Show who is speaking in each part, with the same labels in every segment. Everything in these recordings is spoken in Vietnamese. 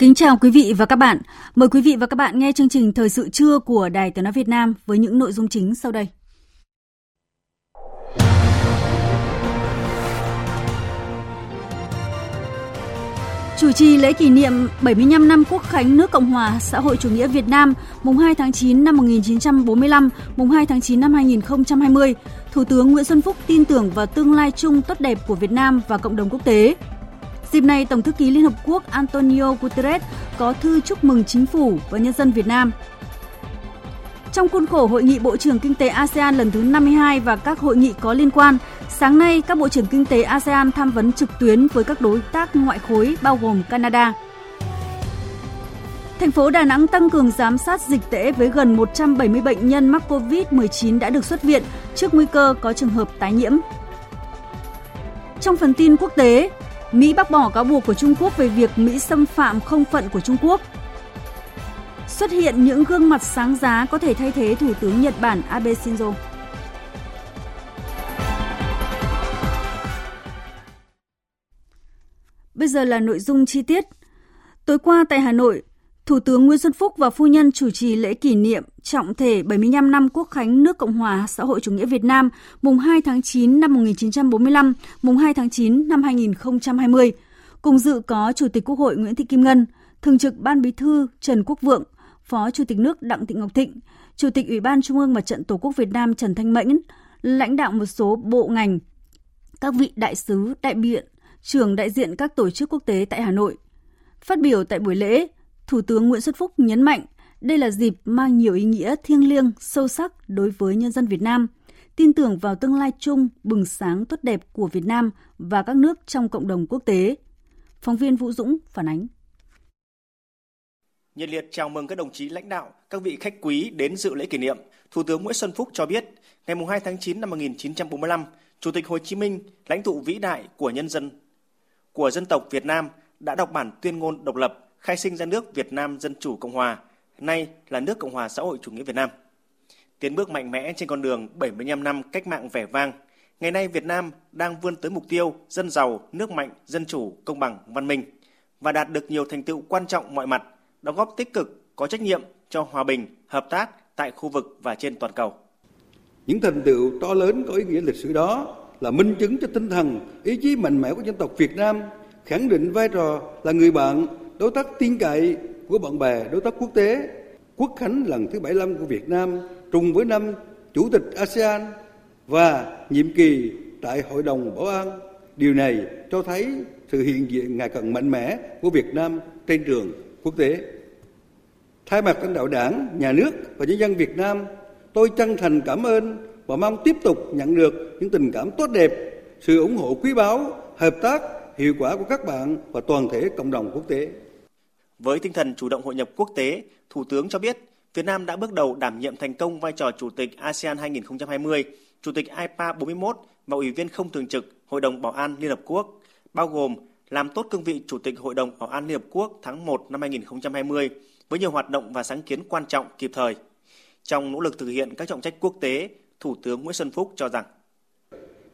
Speaker 1: Kính chào quý vị và các bạn. Mời quý vị và các bạn nghe chương trình Thời sự trưa của Đài Tiếng nói Việt Nam với những nội dung chính sau đây. Chủ trì lễ kỷ niệm 75 năm Quốc khánh nước Cộng hòa xã hội chủ nghĩa Việt Nam mùng 2 tháng 9 năm 1945, mùng 2 tháng 9 năm 2020, Thủ tướng Nguyễn Xuân Phúc tin tưởng vào tương lai chung tốt đẹp của Việt Nam và cộng đồng quốc tế. Dịp này, Tổng thư ký Liên Hợp Quốc Antonio Guterres có thư chúc mừng chính phủ và nhân dân Việt Nam. Trong khuôn khổ Hội nghị Bộ trưởng Kinh tế ASEAN lần thứ 52 và các hội nghị có liên quan, sáng nay các Bộ trưởng Kinh tế ASEAN tham vấn trực tuyến với các đối tác ngoại khối bao gồm Canada. Thành phố Đà Nẵng tăng cường giám sát dịch tễ với gần 170 bệnh nhân mắc COVID-19 đã được xuất viện trước nguy cơ có trường hợp tái nhiễm. Trong phần tin quốc tế, Mỹ bác bỏ cáo buộc của Trung Quốc về việc Mỹ xâm phạm không phận của Trung Quốc. Xuất hiện những gương mặt sáng giá có thể thay thế Thủ tướng Nhật Bản Abe Shinzo. Bây giờ là nội dung chi tiết. Tối qua tại Hà Nội, Thủ tướng Nguyễn Xuân Phúc và phu nhân chủ trì lễ kỷ niệm trọng thể 75 năm Quốc khánh nước Cộng hòa xã hội chủ nghĩa Việt Nam mùng 2 tháng 9 năm 1945, mùng 2 tháng 9 năm 2020. Cùng dự có Chủ tịch Quốc hội Nguyễn Thị Kim Ngân, Thường trực Ban Bí thư Trần Quốc Vượng, Phó Chủ tịch nước Đặng Thị Ngọc Thịnh, Chủ tịch Ủy ban Trung ương Mặt trận Tổ quốc Việt Nam Trần Thanh Mẫn, lãnh đạo một số bộ ngành, các vị đại sứ, đại biện, trưởng đại diện các tổ chức quốc tế tại Hà Nội. Phát biểu tại buổi lễ, Thủ tướng Nguyễn Xuân Phúc nhấn mạnh đây là dịp mang nhiều ý nghĩa thiêng liêng, sâu sắc đối với nhân dân Việt Nam, tin tưởng vào tương lai chung, bừng sáng tốt đẹp của Việt Nam và các nước trong cộng đồng quốc tế. Phóng viên Vũ Dũng phản ánh.
Speaker 2: Nhiệt liệt chào mừng các đồng chí lãnh đạo, các vị khách quý đến dự lễ kỷ niệm. Thủ tướng Nguyễn Xuân Phúc cho biết, ngày 2 tháng 9 năm 1945, Chủ tịch Hồ Chí Minh, lãnh tụ vĩ đại của nhân dân, của dân tộc Việt Nam đã đọc bản tuyên ngôn độc lập khai sinh ra nước Việt Nam Dân Chủ Cộng Hòa, nay là nước Cộng hòa xã hội chủ nghĩa Việt Nam. Tiến bước mạnh mẽ trên con đường 75 năm cách mạng vẻ vang, ngày nay Việt Nam đang vươn tới mục tiêu dân giàu, nước mạnh, dân chủ, công bằng, văn minh và đạt được nhiều thành tựu quan trọng mọi mặt, đóng góp tích cực, có trách nhiệm cho hòa bình, hợp tác tại khu vực và trên toàn cầu.
Speaker 3: Những thành tựu to lớn có ý nghĩa lịch sử đó là minh chứng cho tinh thần, ý chí mạnh mẽ của dân tộc Việt Nam, khẳng định vai trò là người bạn, đối tác tin cậy của bạn bè đối tác quốc tế, Quốc khánh lần thứ 75 của Việt Nam trùng với năm Chủ tịch ASEAN và nhiệm kỳ tại Hội đồng Bảo an. Điều này cho thấy sự hiện diện ngày càng mạnh mẽ của Việt Nam trên trường quốc tế. Thay mặt lãnh đạo Đảng, Nhà nước và nhân dân Việt Nam, tôi chân thành cảm ơn và mong tiếp tục nhận được những tình cảm tốt đẹp, sự ủng hộ quý báu, hợp tác hiệu quả của các bạn và toàn thể cộng đồng quốc tế.
Speaker 2: Với tinh thần chủ động hội nhập quốc tế, Thủ tướng cho biết Việt Nam đã bước đầu đảm nhiệm thành công vai trò Chủ tịch ASEAN 2020, Chủ tịch IPA 41 và Ủy viên không thường trực Hội đồng Bảo an Liên Hợp Quốc, bao gồm làm tốt cương vị Chủ tịch Hội đồng Bảo an Liên Hợp Quốc tháng 1 năm 2020 với nhiều hoạt động và sáng kiến quan trọng kịp thời. Trong nỗ lực thực hiện các trọng trách quốc tế, Thủ tướng Nguyễn Xuân Phúc cho rằng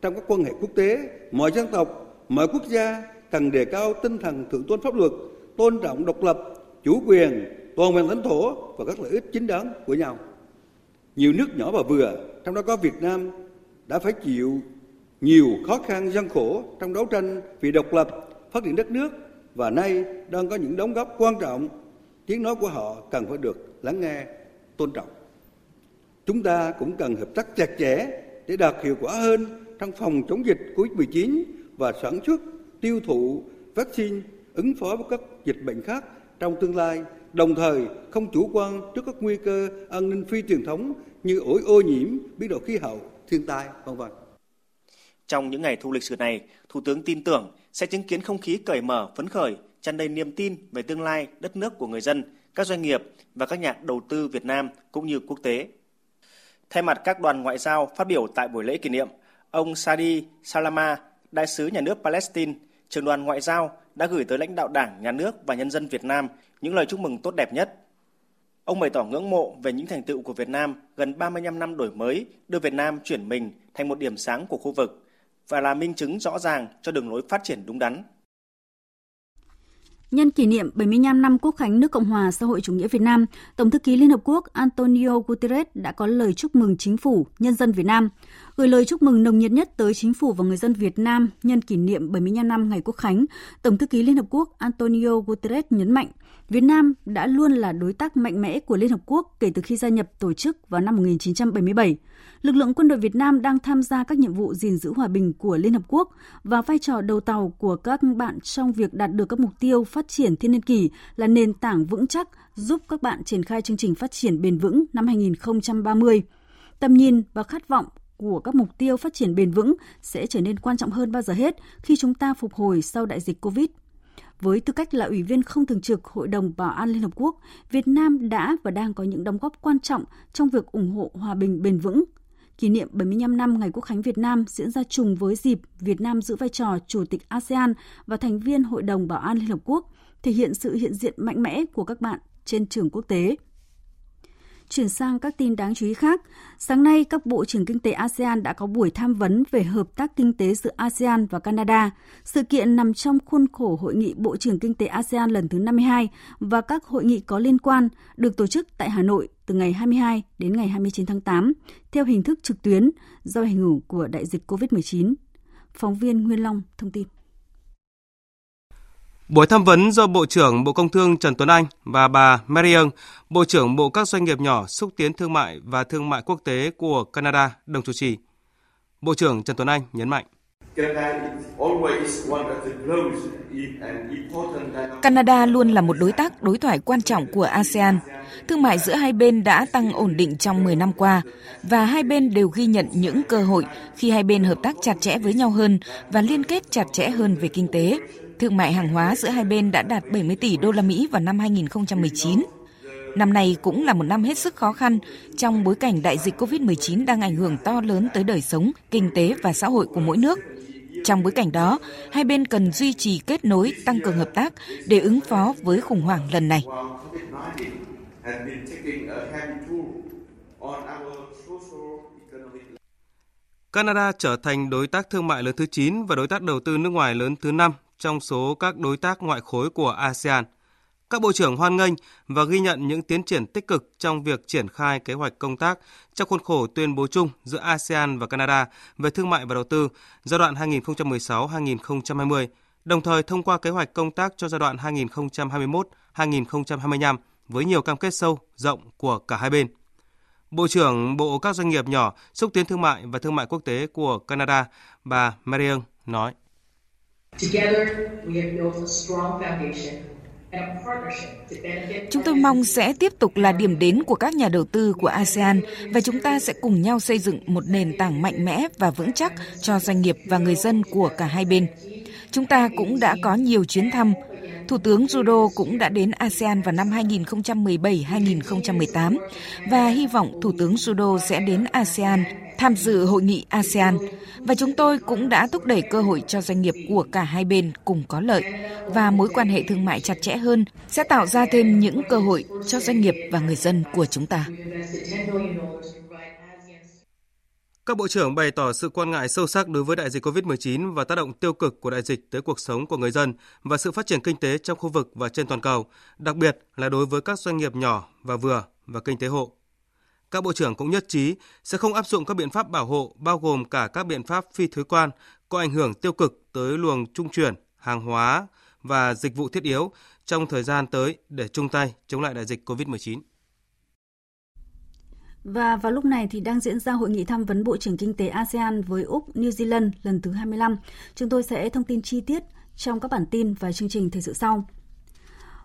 Speaker 3: Trong các quan hệ quốc tế, mọi dân tộc, mọi quốc gia cần đề cao tinh thần thượng tôn pháp luật, tôn trọng độc lập, chủ quyền, toàn vẹn lãnh thổ và các lợi ích chính đáng của nhau. Nhiều nước nhỏ và vừa, trong đó có Việt Nam, đã phải chịu nhiều khó khăn gian khổ trong đấu tranh vì độc lập, phát triển đất nước và nay đang có những đóng góp quan trọng, tiếng nói của họ cần phải được lắng nghe, tôn trọng. Chúng ta cũng cần hợp tác chặt chẽ để đạt hiệu quả hơn trong phòng chống dịch COVID-19 và sản xuất, tiêu thụ vaccine ứng phó với các dịch bệnh khác trong tương lai, đồng thời không chủ quan trước các nguy cơ an ninh phi truyền thống như ổi ô nhiễm, biến đổi khí hậu, thiên tai, v.v.
Speaker 2: Trong những ngày thu lịch sử này, Thủ tướng tin tưởng sẽ chứng kiến không khí cởi mở, phấn khởi, tràn đầy niềm tin về tương lai đất nước của người dân, các doanh nghiệp và các nhà đầu tư Việt Nam cũng như quốc tế. Thay mặt các đoàn ngoại giao phát biểu tại buổi lễ kỷ niệm, ông Sadi Salama, đại sứ nhà nước Palestine, trưởng đoàn ngoại giao đã gửi tới lãnh đạo Đảng, Nhà nước và nhân dân Việt Nam những lời chúc mừng tốt đẹp nhất. Ông bày tỏ ngưỡng mộ về những thành tựu của Việt Nam gần 35 năm đổi mới, đưa Việt Nam chuyển mình thành một điểm sáng của khu vực và là minh chứng rõ ràng cho đường lối phát triển đúng đắn.
Speaker 1: Nhân kỷ niệm 75 năm Quốc khánh nước Cộng hòa xã hội chủ nghĩa Việt Nam, Tổng thư ký Liên Hợp Quốc Antonio Guterres đã có lời chúc mừng chính phủ, nhân dân Việt Nam, gửi lời chúc mừng nồng nhiệt nhất tới chính phủ và người dân Việt Nam nhân kỷ niệm 75 năm ngày Quốc khánh. Tổng thư ký Liên Hợp Quốc Antonio Guterres nhấn mạnh, Việt Nam đã luôn là đối tác mạnh mẽ của Liên Hợp Quốc kể từ khi gia nhập tổ chức vào năm 1977 lực lượng quân đội Việt Nam đang tham gia các nhiệm vụ gìn giữ hòa bình của Liên Hợp Quốc và vai trò đầu tàu của các bạn trong việc đạt được các mục tiêu phát triển thiên niên kỷ là nền tảng vững chắc giúp các bạn triển khai chương trình phát triển bền vững năm 2030. Tầm nhìn và khát vọng của các mục tiêu phát triển bền vững sẽ trở nên quan trọng hơn bao giờ hết khi chúng ta phục hồi sau đại dịch Covid. Với tư cách là ủy viên không thường trực Hội đồng Bảo an Liên Hợp Quốc, Việt Nam đã và đang có những đóng góp quan trọng trong việc ủng hộ hòa bình bền vững, kỷ niệm 75 năm Ngày Quốc khánh Việt Nam diễn ra trùng với dịp Việt Nam giữ vai trò Chủ tịch ASEAN và thành viên Hội đồng Bảo an Liên Hợp Quốc, thể hiện sự hiện diện mạnh mẽ của các bạn trên trường quốc tế. Chuyển sang các tin đáng chú ý khác, sáng nay các bộ trưởng kinh tế ASEAN đã có buổi tham vấn về hợp tác kinh tế giữa ASEAN và Canada. Sự kiện nằm trong khuôn khổ hội nghị Bộ trưởng kinh tế ASEAN lần thứ 52 và các hội nghị có liên quan được tổ chức tại Hà Nội từ ngày 22 đến ngày 29 tháng 8 theo hình thức trực tuyến do ảnh hưởng của đại dịch COVID-19. Phóng viên Nguyên Long thông tin.
Speaker 4: Buổi tham vấn do Bộ trưởng Bộ Công Thương Trần Tuấn Anh và bà Marion, Bộ trưởng Bộ các doanh nghiệp nhỏ xúc tiến thương mại và thương mại quốc tế của Canada đồng chủ trì. Bộ trưởng Trần Tuấn Anh nhấn mạnh.
Speaker 5: Canada luôn là một đối tác đối thoại quan trọng của ASEAN. Thương mại giữa hai bên đã tăng ổn định trong 10 năm qua và hai bên đều ghi nhận những cơ hội khi hai bên hợp tác chặt chẽ với nhau hơn và liên kết chặt chẽ hơn về kinh tế. Thương mại hàng hóa giữa hai bên đã đạt 70 tỷ đô la Mỹ vào năm 2019. Năm nay cũng là một năm hết sức khó khăn trong bối cảnh đại dịch COVID-19 đang ảnh hưởng to lớn tới đời sống, kinh tế và xã hội của mỗi nước. Trong bối cảnh đó, hai bên cần duy trì kết nối, tăng cường hợp tác để ứng phó với khủng hoảng lần này.
Speaker 4: Canada trở thành đối tác thương mại lớn thứ 9 và đối tác đầu tư nước ngoài lớn thứ 5 trong số các đối tác ngoại khối của ASEAN. Các bộ trưởng hoan nghênh và ghi nhận những tiến triển tích cực trong việc triển khai kế hoạch công tác trong khuôn khổ tuyên bố chung giữa ASEAN và Canada về thương mại và đầu tư giai đoạn 2016-2020, đồng thời thông qua kế hoạch công tác cho giai đoạn 2021-2025 với nhiều cam kết sâu, rộng của cả hai bên. Bộ trưởng Bộ các doanh nghiệp nhỏ, xúc tiến thương mại và thương mại quốc tế của Canada, bà Marion nói.
Speaker 5: Chúng tôi mong sẽ tiếp tục là điểm đến của các nhà đầu tư của ASEAN và chúng ta sẽ cùng nhau xây dựng một nền tảng mạnh mẽ và vững chắc cho doanh nghiệp và người dân của cả hai bên. Chúng ta cũng đã có nhiều chuyến thăm. Thủ tướng Trudeau cũng đã đến ASEAN vào năm 2017-2018 và hy vọng Thủ tướng Trudeau sẽ đến ASEAN tham dự hội nghị ASEAN và chúng tôi cũng đã thúc đẩy cơ hội cho doanh nghiệp của cả hai bên cùng có lợi và mối quan hệ thương mại chặt chẽ hơn sẽ tạo ra thêm những cơ hội cho doanh nghiệp và người dân của chúng ta.
Speaker 4: Các bộ trưởng bày tỏ sự quan ngại sâu sắc đối với đại dịch COVID-19 và tác động tiêu cực của đại dịch tới cuộc sống của người dân và sự phát triển kinh tế trong khu vực và trên toàn cầu, đặc biệt là đối với các doanh nghiệp nhỏ và vừa và kinh tế hộ. Các bộ trưởng cũng nhất trí sẽ không áp dụng các biện pháp bảo hộ bao gồm cả các biện pháp phi thuế quan có ảnh hưởng tiêu cực tới luồng trung chuyển, hàng hóa và dịch vụ thiết yếu trong thời gian tới để chung tay chống lại đại dịch COVID-19.
Speaker 1: Và vào lúc này thì đang diễn ra hội nghị tham vấn Bộ trưởng Kinh tế ASEAN với Úc, New Zealand lần thứ 25. Chúng tôi sẽ thông tin chi tiết trong các bản tin và chương trình thời sự sau.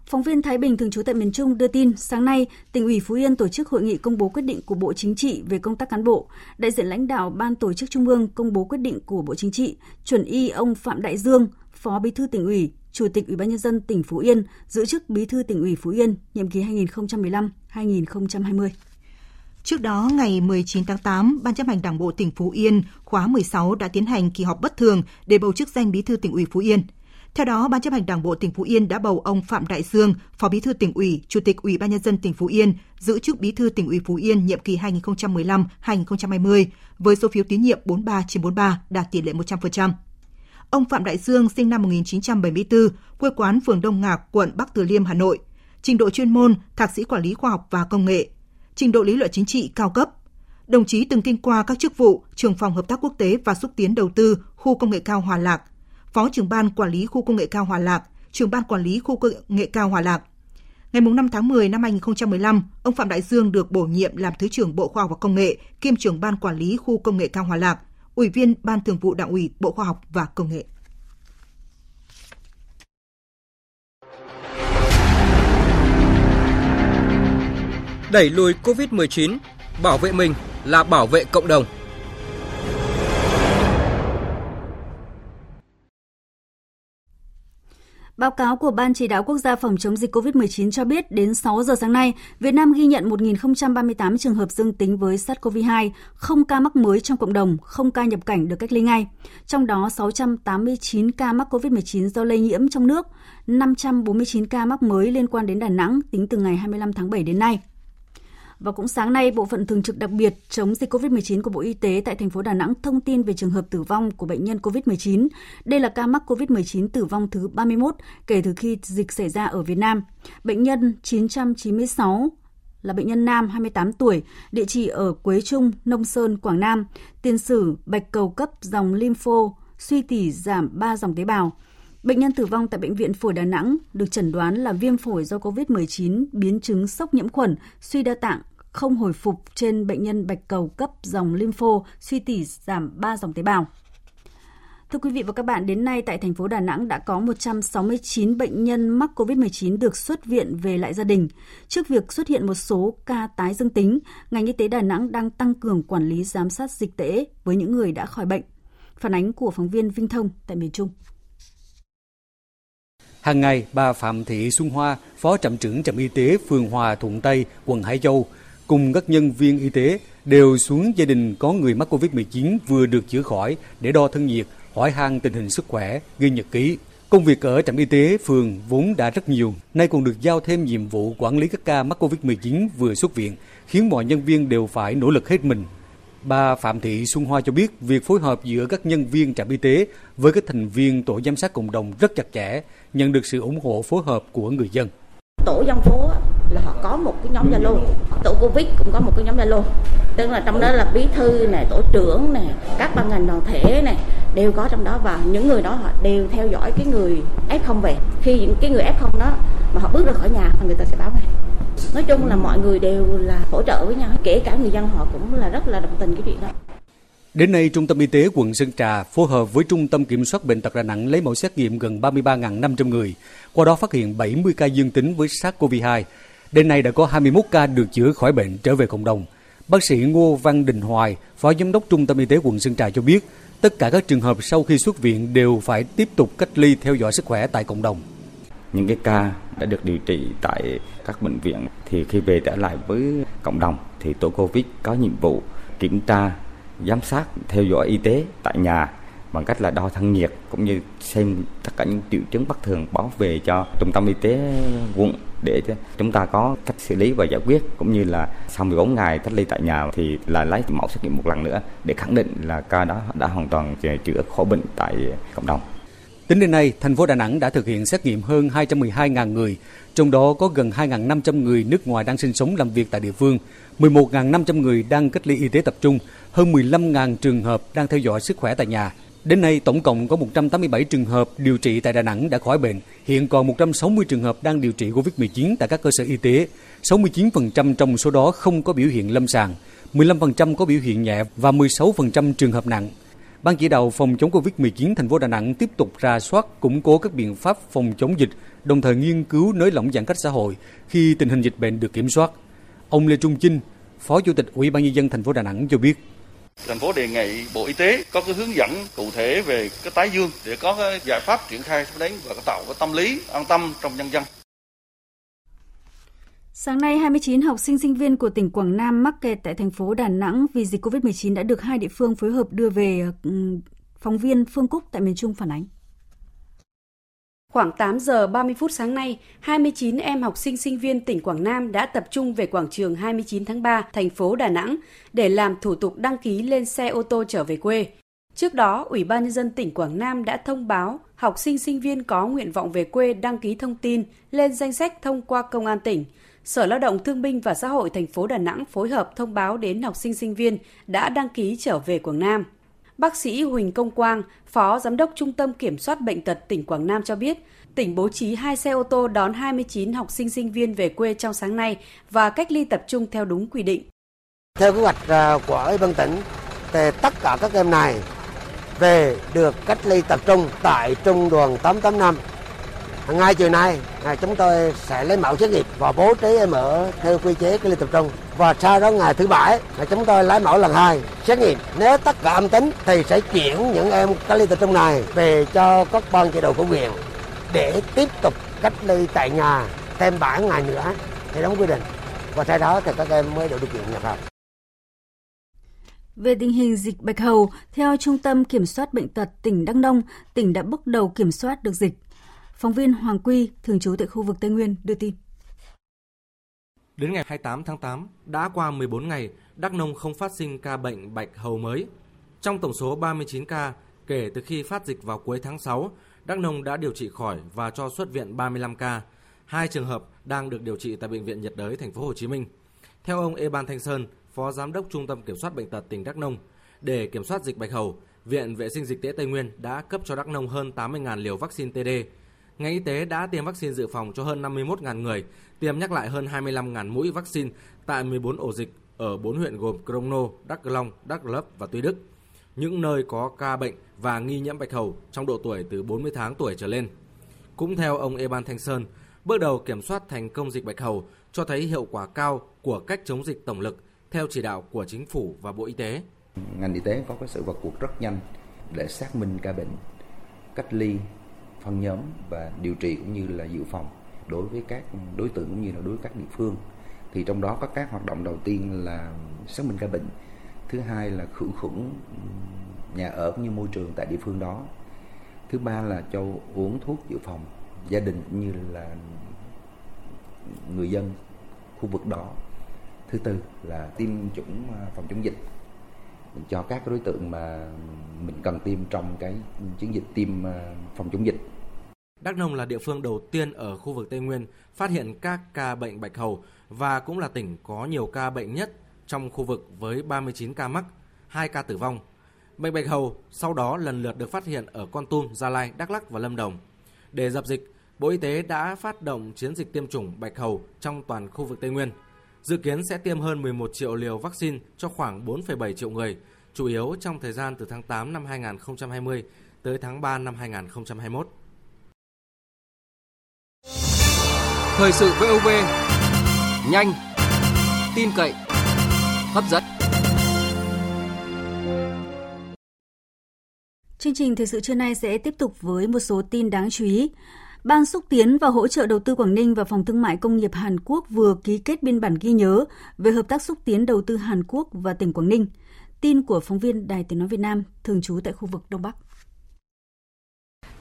Speaker 1: Phóng viên Thái Bình thường trú tại miền Trung đưa tin, sáng nay, tỉnh ủy Phú Yên tổ chức hội nghị công bố quyết định của Bộ Chính trị về công tác cán bộ. Đại diện lãnh đạo Ban tổ chức Trung ương công bố quyết định của Bộ Chính trị, chuẩn y ông Phạm Đại Dương, Phó Bí thư tỉnh ủy, Chủ tịch Ủy ban nhân dân tỉnh Phú Yên giữ chức Bí thư tỉnh ủy Phú Yên nhiệm kỳ 2015-2020.
Speaker 6: Trước đó, ngày 19 tháng 8, Ban chấp hành Đảng bộ tỉnh Phú Yên khóa 16 đã tiến hành kỳ họp bất thường để bầu chức danh Bí thư tỉnh ủy Phú Yên. Theo đó, Ban chấp hành Đảng bộ tỉnh Phú Yên đã bầu ông Phạm Đại Dương, Phó Bí thư tỉnh ủy, Chủ tịch Ủy ban nhân dân tỉnh Phú Yên giữ chức Bí thư tỉnh ủy Phú Yên nhiệm kỳ 2015-2020 với số phiếu tín nhiệm 43 trên 43 đạt tỷ lệ 100%. Ông Phạm Đại Dương sinh năm 1974, quê quán phường Đông Ngạc, quận Bắc Từ Liêm, Hà Nội. Trình độ chuyên môn, thạc sĩ quản lý khoa học và công nghệ, trình độ lý luận chính trị cao cấp. Đồng chí từng kinh qua các chức vụ trưởng phòng hợp tác quốc tế và xúc tiến đầu tư khu công nghệ cao Hòa Lạc, phó trưởng ban quản lý khu công nghệ cao Hòa Lạc, trưởng ban quản lý khu công nghệ cao Hòa Lạc. Ngày 5 tháng 10 năm 2015, ông Phạm Đại Dương được bổ nhiệm làm Thứ trưởng Bộ Khoa học và Công nghệ, kiêm trưởng ban quản lý khu công nghệ cao Hòa Lạc, Ủy viên Ban Thường vụ Đảng ủy Bộ Khoa học và Công nghệ.
Speaker 7: Đẩy lùi COVID-19, bảo vệ mình là bảo vệ cộng đồng.
Speaker 1: Báo cáo của Ban Chỉ đạo Quốc gia phòng chống dịch COVID-19 cho biết đến 6 giờ sáng nay, Việt Nam ghi nhận 1.038 trường hợp dương tính với SARS-CoV-2, không ca mắc mới trong cộng đồng, không ca nhập cảnh được cách ly ngay. Trong đó 689 ca mắc COVID-19 do lây nhiễm trong nước, 549 ca mắc mới liên quan đến Đà Nẵng tính từ ngày 25 tháng 7 đến nay. Và cũng sáng nay, Bộ phận Thường trực đặc biệt chống dịch COVID-19 của Bộ Y tế tại thành phố Đà Nẵng thông tin về trường hợp tử vong của bệnh nhân COVID-19. Đây là ca mắc COVID-19 tử vong thứ 31 kể từ khi dịch xảy ra ở Việt Nam. Bệnh nhân 996 là bệnh nhân nam 28 tuổi, địa chỉ ở Quế Trung, Nông Sơn, Quảng Nam, tiền sử bạch cầu cấp dòng lympho, suy tỉ giảm 3 dòng tế bào. Bệnh nhân tử vong tại Bệnh viện Phổi Đà Nẵng được chẩn đoán là viêm phổi do COVID-19, biến chứng sốc nhiễm khuẩn, suy đa tạng, không hồi phục trên bệnh nhân bạch cầu cấp dòng lympho, suy tỉ giảm 3 dòng tế bào. Thưa quý vị và các bạn, đến nay tại thành phố Đà Nẵng đã có 169 bệnh nhân mắc COVID-19 được xuất viện về lại gia đình. Trước việc xuất hiện một số ca tái dương tính, ngành y tế Đà Nẵng đang tăng cường quản lý giám sát dịch tễ với những người đã khỏi bệnh. Phản ánh của phóng viên Vinh Thông tại miền Trung.
Speaker 8: Hàng ngày, bà Phạm Thị Xuân Hoa, Phó trạm trưởng trạm y tế phường Hòa Thuận Tây, quận Hải Châu, cùng các nhân viên y tế đều xuống gia đình có người mắc Covid-19 vừa được chữa khỏi để đo thân nhiệt, hỏi han tình hình sức khỏe, ghi nhật ký. Công việc ở trạm y tế phường vốn đã rất nhiều, nay còn được giao thêm nhiệm vụ quản lý các ca mắc Covid-19 vừa xuất viện, khiến mọi nhân viên đều phải nỗ lực hết mình. Bà Phạm Thị Xuân Hoa cho biết việc phối hợp giữa các nhân viên trạm y tế với các thành viên tổ giám sát cộng đồng rất chặt chẽ, nhận được sự ủng hộ phối hợp của người dân.
Speaker 9: Tổ dân phố là họ có một cái nhóm Zalo, tổ Covid cũng có một cái nhóm Zalo. Tức là trong đó là bí thư này, tổ trưởng này, các ban ngành đoàn thể này đều có trong đó và những người đó họ đều theo dõi cái người F0 về. Khi những cái người F0 đó mà họ bước ra khỏi nhà thì người ta sẽ báo ngay. Nói chung là mọi người đều là hỗ trợ với nhau, kể cả người dân họ cũng là rất là đồng tình cái chuyện đó.
Speaker 8: Đến nay, Trung tâm Y tế quận Sơn Trà phối hợp với Trung tâm Kiểm soát Bệnh tật Đà Nẵng lấy mẫu xét nghiệm gần 33.500 người, qua đó phát hiện 70 ca dương tính với SARS-CoV-2. Đến nay đã có 21 ca được chữa khỏi bệnh trở về cộng đồng. Bác sĩ Ngô Văn Đình Hoài, Phó Giám đốc Trung tâm Y tế quận Sơn Trà cho biết, tất cả các trường hợp sau khi xuất viện đều phải tiếp tục cách ly theo dõi sức khỏe tại cộng đồng.
Speaker 10: Những cái ca đã được điều trị tại các bệnh viện thì khi về trở lại với cộng đồng thì tổ Covid có nhiệm vụ kiểm tra giám sát theo dõi y tế tại nhà bằng cách là đo thân nhiệt cũng như xem tất cả những triệu chứng bất thường báo về cho trung tâm y tế quận để chúng ta có cách xử lý và giải quyết cũng như là sau 14 ngày cách ly tại nhà thì là lấy mẫu xét nghiệm một lần nữa để khẳng định là ca đó đã hoàn toàn chữa khỏi bệnh tại cộng đồng.
Speaker 8: Tính đến nay, thành phố Đà Nẵng đã thực hiện xét nghiệm hơn 212.000 người, trong đó có gần 2.500 người nước ngoài đang sinh sống làm việc tại địa phương, 11.500 người đang cách ly y tế tập trung, hơn 15.000 trường hợp đang theo dõi sức khỏe tại nhà. Đến nay, tổng cộng có 187 trường hợp điều trị tại Đà Nẵng đã khỏi bệnh. Hiện còn 160 trường hợp đang điều trị COVID-19 tại các cơ sở y tế. 69% trong số đó không có biểu hiện lâm sàng, 15% có biểu hiện nhẹ và 16% trường hợp nặng. Ban chỉ đạo phòng chống COVID-19 thành phố Đà Nẵng tiếp tục ra soát, củng cố các biện pháp phòng chống dịch, đồng thời nghiên cứu nới lỏng giãn cách xã hội khi tình hình dịch bệnh được kiểm soát. Ông Lê Trung Chinh, Phó Chủ tịch Ủy ban nhân dân thành phố Đà Nẵng cho biết.
Speaker 11: Thành phố đề nghị Bộ Y tế có cái hướng dẫn cụ thể về cái tái dương để có cái giải pháp triển khai sắp đến và tạo cái tâm lý an tâm trong nhân dân.
Speaker 1: Sáng nay, 29 học sinh sinh viên của tỉnh Quảng Nam mắc kẹt tại thành phố Đà Nẵng vì dịch COVID-19 đã được hai địa phương phối hợp đưa về phóng viên Phương Cúc tại miền Trung phản ánh.
Speaker 12: Khoảng 8 giờ 30 phút sáng nay, 29 em học sinh sinh viên tỉnh Quảng Nam đã tập trung về quảng trường 29 tháng 3, thành phố Đà Nẵng để làm thủ tục đăng ký lên xe ô tô trở về quê. Trước đó, Ủy ban nhân dân tỉnh Quảng Nam đã thông báo học sinh sinh viên có nguyện vọng về quê đăng ký thông tin lên danh sách thông qua công an tỉnh. Sở Lao động Thương binh và Xã hội thành phố Đà Nẵng phối hợp thông báo đến học sinh sinh viên đã đăng ký trở về Quảng Nam. Bác sĩ Huỳnh Công Quang, Phó Giám đốc Trung tâm Kiểm soát Bệnh tật tỉnh Quảng Nam cho biết, tỉnh bố trí hai xe ô tô đón 29 học sinh sinh viên về quê trong sáng nay và cách ly tập trung theo đúng quy định.
Speaker 13: Theo kế hoạch à, của Ủy ban tỉnh, thì tất cả các em này về được cách ly tập trung tại trung đoàn 885 ngay chiều nay ngày chúng tôi sẽ lấy mẫu xét nghiệm và bố trí em ở theo quy chế cách ly tập trung và sau đó ngày thứ bảy là chúng tôi lấy mẫu lần hai xét nghiệm nếu tất cả âm tính thì sẽ chuyển những em cách ly tập trung này về cho các ban chỉ đạo của huyện để tiếp tục cách ly tại nhà thêm 7 ngày nữa thì đúng quy định và sau đó thì các em mới được điều kiện nhập học.
Speaker 1: Về tình hình dịch bạch hầu, theo Trung tâm Kiểm soát Bệnh tật tỉnh Đắk Nông, tỉnh đã bước đầu kiểm soát được dịch. Phóng viên Hoàng Quy, thường trú tại khu vực Tây Nguyên, đưa tin.
Speaker 14: Đến ngày 28 tháng 8, đã qua 14 ngày, Đắk Nông không phát sinh ca bệnh bạch hầu mới. Trong tổng số 39 ca, kể từ khi phát dịch vào cuối tháng 6, Đắk Nông đã điều trị khỏi và cho xuất viện 35 ca. Hai trường hợp đang được điều trị tại bệnh viện nhiệt đới thành phố Hồ Chí Minh. Theo ông Eban Thanh Sơn, Phó Giám đốc Trung tâm Kiểm soát bệnh tật tỉnh Đắk Nông, để kiểm soát dịch bạch hầu, Viện Vệ sinh Dịch tễ Tây Nguyên đã cấp cho Đắk Nông hơn 80.000 liều vaccine TD. Ngành y tế đã tiêm vaccine dự phòng cho hơn 51.000 người, tiêm nhắc lại hơn 25.000 mũi vaccine tại 14 ổ dịch ở 4 huyện gồm Crono, Đắk Long, Đắk Lấp và Tuy Đức. Những nơi có ca bệnh và nghi nhiễm bạch hầu trong độ tuổi từ 40 tháng tuổi trở lên. Cũng theo ông Eban Thanh Sơn, bước đầu kiểm soát thành công dịch bạch hầu cho thấy hiệu quả cao của cách chống dịch tổng lực theo chỉ đạo của chính phủ và Bộ Y tế.
Speaker 15: Ngành y tế có cái sự vào cuộc rất nhanh để xác minh ca bệnh, cách ly, phân nhóm và điều trị cũng như là dự phòng đối với các đối tượng cũng như là đối với các địa phương. Thì trong đó có các hoạt động đầu tiên là xác minh ca bệnh, thứ hai là khử khuẩn nhà ở cũng như môi trường tại địa phương đó. Thứ ba là cho uống thuốc dự phòng gia đình cũng như là người dân khu vực đó. Thứ tư là tiêm chủng à, phòng chống dịch cho các đối tượng mà mình cần tiêm trong cái chiến dịch tiêm à, phòng chống dịch
Speaker 14: Đắk Nông là địa phương đầu tiên ở khu vực Tây Nguyên phát hiện các ca bệnh bạch hầu và cũng là tỉnh có nhiều ca bệnh nhất trong khu vực với 39 ca mắc, 2 ca tử vong Bệnh bạch hầu sau đó lần lượt được phát hiện ở Con Tum, Gia Lai, Đắk Lắk và Lâm Đồng. Để dập dịch, Bộ Y tế đã phát động chiến dịch tiêm chủng bạch hầu trong toàn khu vực Tây Nguyên. Dự kiến sẽ tiêm hơn 11 triệu liều vaccine cho khoảng 4,7 triệu người, chủ yếu trong thời gian từ tháng 8 năm 2020 tới tháng 3 năm 2021.
Speaker 7: Thời sự VOV nhanh, tin cậy, hấp dẫn.
Speaker 1: Chương trình thời sự trưa nay sẽ tiếp tục với một số tin đáng chú ý. Ban xúc tiến và hỗ trợ đầu tư Quảng Ninh và Phòng Thương mại Công nghiệp Hàn Quốc vừa ký kết biên bản ghi nhớ về hợp tác xúc tiến đầu tư Hàn Quốc và tỉnh Quảng Ninh. Tin của phóng viên Đài Tiếng Nói Việt Nam, thường trú tại khu vực Đông Bắc.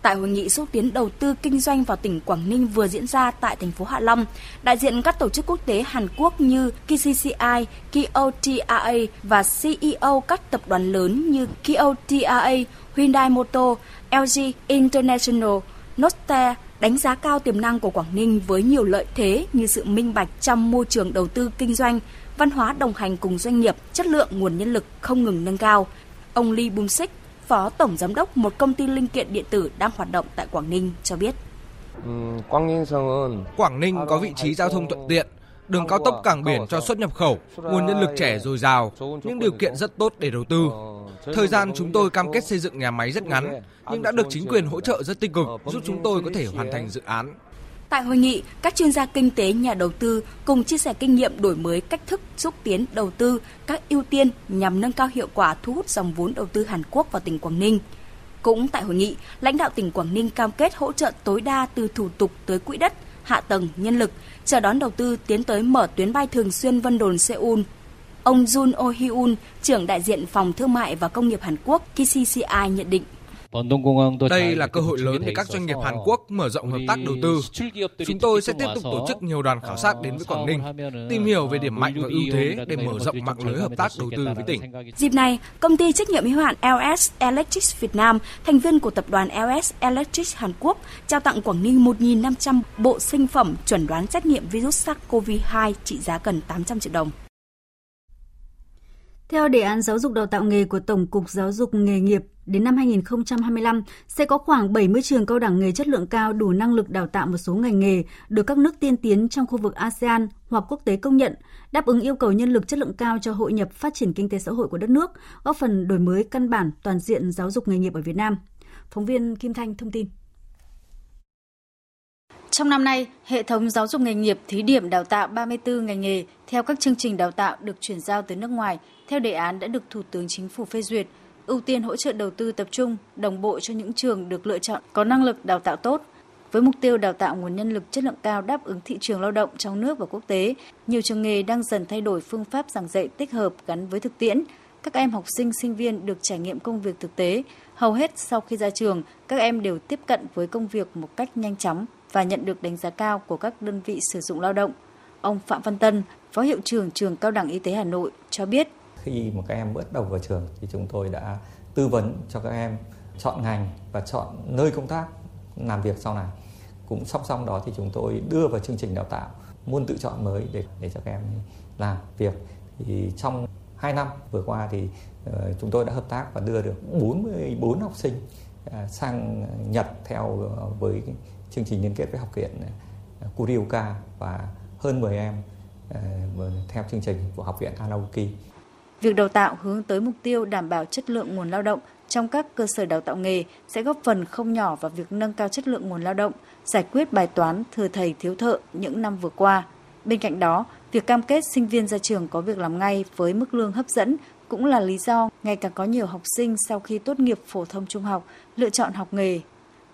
Speaker 16: Tại hội nghị xúc tiến đầu tư kinh doanh vào tỉnh Quảng Ninh vừa diễn ra tại thành phố Hạ Long, đại diện các tổ chức quốc tế Hàn Quốc như KCCI, KOTRA và CEO các tập đoàn lớn như KOTRA, Hyundai Motor, LG International, Noster, đánh giá cao tiềm năng của Quảng Ninh với nhiều lợi thế như sự minh bạch trong môi trường đầu tư kinh doanh, văn hóa đồng hành cùng doanh nghiệp, chất lượng nguồn nhân lực không ngừng nâng cao. Ông Lee Bum Sik, Phó Tổng Giám đốc một công ty linh kiện điện tử đang hoạt động tại Quảng Ninh cho biết.
Speaker 17: Quảng Ninh có vị trí giao thông thuận tiện, đường cao tốc cảng biển cho xuất nhập khẩu, nguồn nhân lực trẻ dồi dào, những điều kiện rất tốt để đầu tư. Thời gian chúng tôi cam kết xây dựng nhà máy rất ngắn, nhưng đã được chính quyền hỗ trợ rất tích cực, giúp chúng tôi có thể hoàn thành dự án.
Speaker 16: Tại hội nghị, các chuyên gia kinh tế, nhà đầu tư cùng chia sẻ kinh nghiệm đổi mới cách thức xúc tiến đầu tư, các ưu tiên nhằm nâng cao hiệu quả thu hút dòng vốn đầu tư Hàn Quốc vào tỉnh Quảng Ninh. Cũng tại hội nghị, lãnh đạo tỉnh Quảng Ninh cam kết hỗ trợ tối đa từ thủ tục tới quỹ đất, hạ tầng, nhân lực, chờ đón đầu tư tiến tới mở tuyến bay thường xuyên Vân Đồn Seoul. Ông Jun Oh Hyun, trưởng đại diện phòng thương mại và công nghiệp Hàn Quốc KCCI nhận định.
Speaker 17: Đây là cơ hội lớn để các doanh nghiệp Hàn Quốc mở rộng hợp tác đầu tư. Chúng tôi sẽ tiếp tục tổ chức nhiều đoàn khảo sát đến với Quảng Ninh, tìm hiểu về điểm mạnh và ưu thế để mở rộng mạng lưới hợp tác đầu tư với tỉnh.
Speaker 16: Dịp này, công ty trách nhiệm hữu hạn LS Electric Việt Nam, thành viên của tập đoàn LS Electric Hàn Quốc, trao tặng Quảng Ninh 1.500 bộ sinh phẩm chuẩn đoán xét nghiệm virus SARS-CoV-2 trị giá gần 800 triệu đồng.
Speaker 1: Theo đề án giáo dục đào tạo nghề của Tổng cục Giáo dục nghề nghiệp, đến năm 2025 sẽ có khoảng 70 trường cao đẳng nghề chất lượng cao đủ năng lực đào tạo một số ngành nghề được các nước tiên tiến trong khu vực ASEAN hoặc quốc tế công nhận, đáp ứng yêu cầu nhân lực chất lượng cao cho hội nhập phát triển kinh tế xã hội của đất nước, góp phần đổi mới căn bản toàn diện giáo dục nghề nghiệp ở Việt Nam. Phóng viên Kim Thanh thông tin.
Speaker 18: Trong năm nay, hệ thống giáo dục nghề nghiệp thí điểm đào tạo 34 ngành nghề theo các chương trình đào tạo được chuyển giao tới nước ngoài theo đề án đã được Thủ tướng Chính phủ phê duyệt, ưu tiên hỗ trợ đầu tư tập trung, đồng bộ cho những trường được lựa chọn có năng lực đào tạo tốt. Với mục tiêu đào tạo nguồn nhân lực chất lượng cao đáp ứng thị trường lao động trong nước và quốc tế, nhiều trường nghề đang dần thay đổi phương pháp giảng dạy tích hợp gắn với thực tiễn. Các em học sinh, sinh viên được trải nghiệm công việc thực tế. Hầu hết sau khi ra trường, các em đều tiếp cận với công việc một cách nhanh chóng và nhận được đánh giá cao của các đơn vị sử dụng lao động. Ông Phạm Văn Tân, Phó Hiệu trưởng Trường Cao đẳng Y tế Hà Nội cho biết.
Speaker 19: Khi một các em bước đầu vào trường thì chúng tôi đã tư vấn cho các em chọn ngành và chọn nơi công tác làm việc sau này. Cũng song song đó thì chúng tôi đưa vào chương trình đào tạo môn tự chọn mới để để cho các em làm việc. Thì trong 2 năm vừa qua thì ờ, chúng tôi đã hợp tác và đưa được 44 học sinh à, sang Nhật theo ờ, với chương trình liên kết với học viện ờ, Kurioka và hơn 10 em ờ, theo chương trình của học viện Anaoki
Speaker 18: Việc đào tạo hướng tới mục tiêu đảm bảo chất lượng nguồn lao động trong các cơ sở đào tạo nghề sẽ góp phần không nhỏ vào việc nâng cao chất lượng nguồn lao động, giải quyết bài toán thừa thầy thiếu thợ những năm vừa qua. Bên cạnh đó, việc cam kết sinh viên ra trường có việc làm ngay với mức lương hấp dẫn cũng là lý do ngày càng có nhiều học sinh sau khi tốt nghiệp phổ thông trung học lựa chọn học nghề.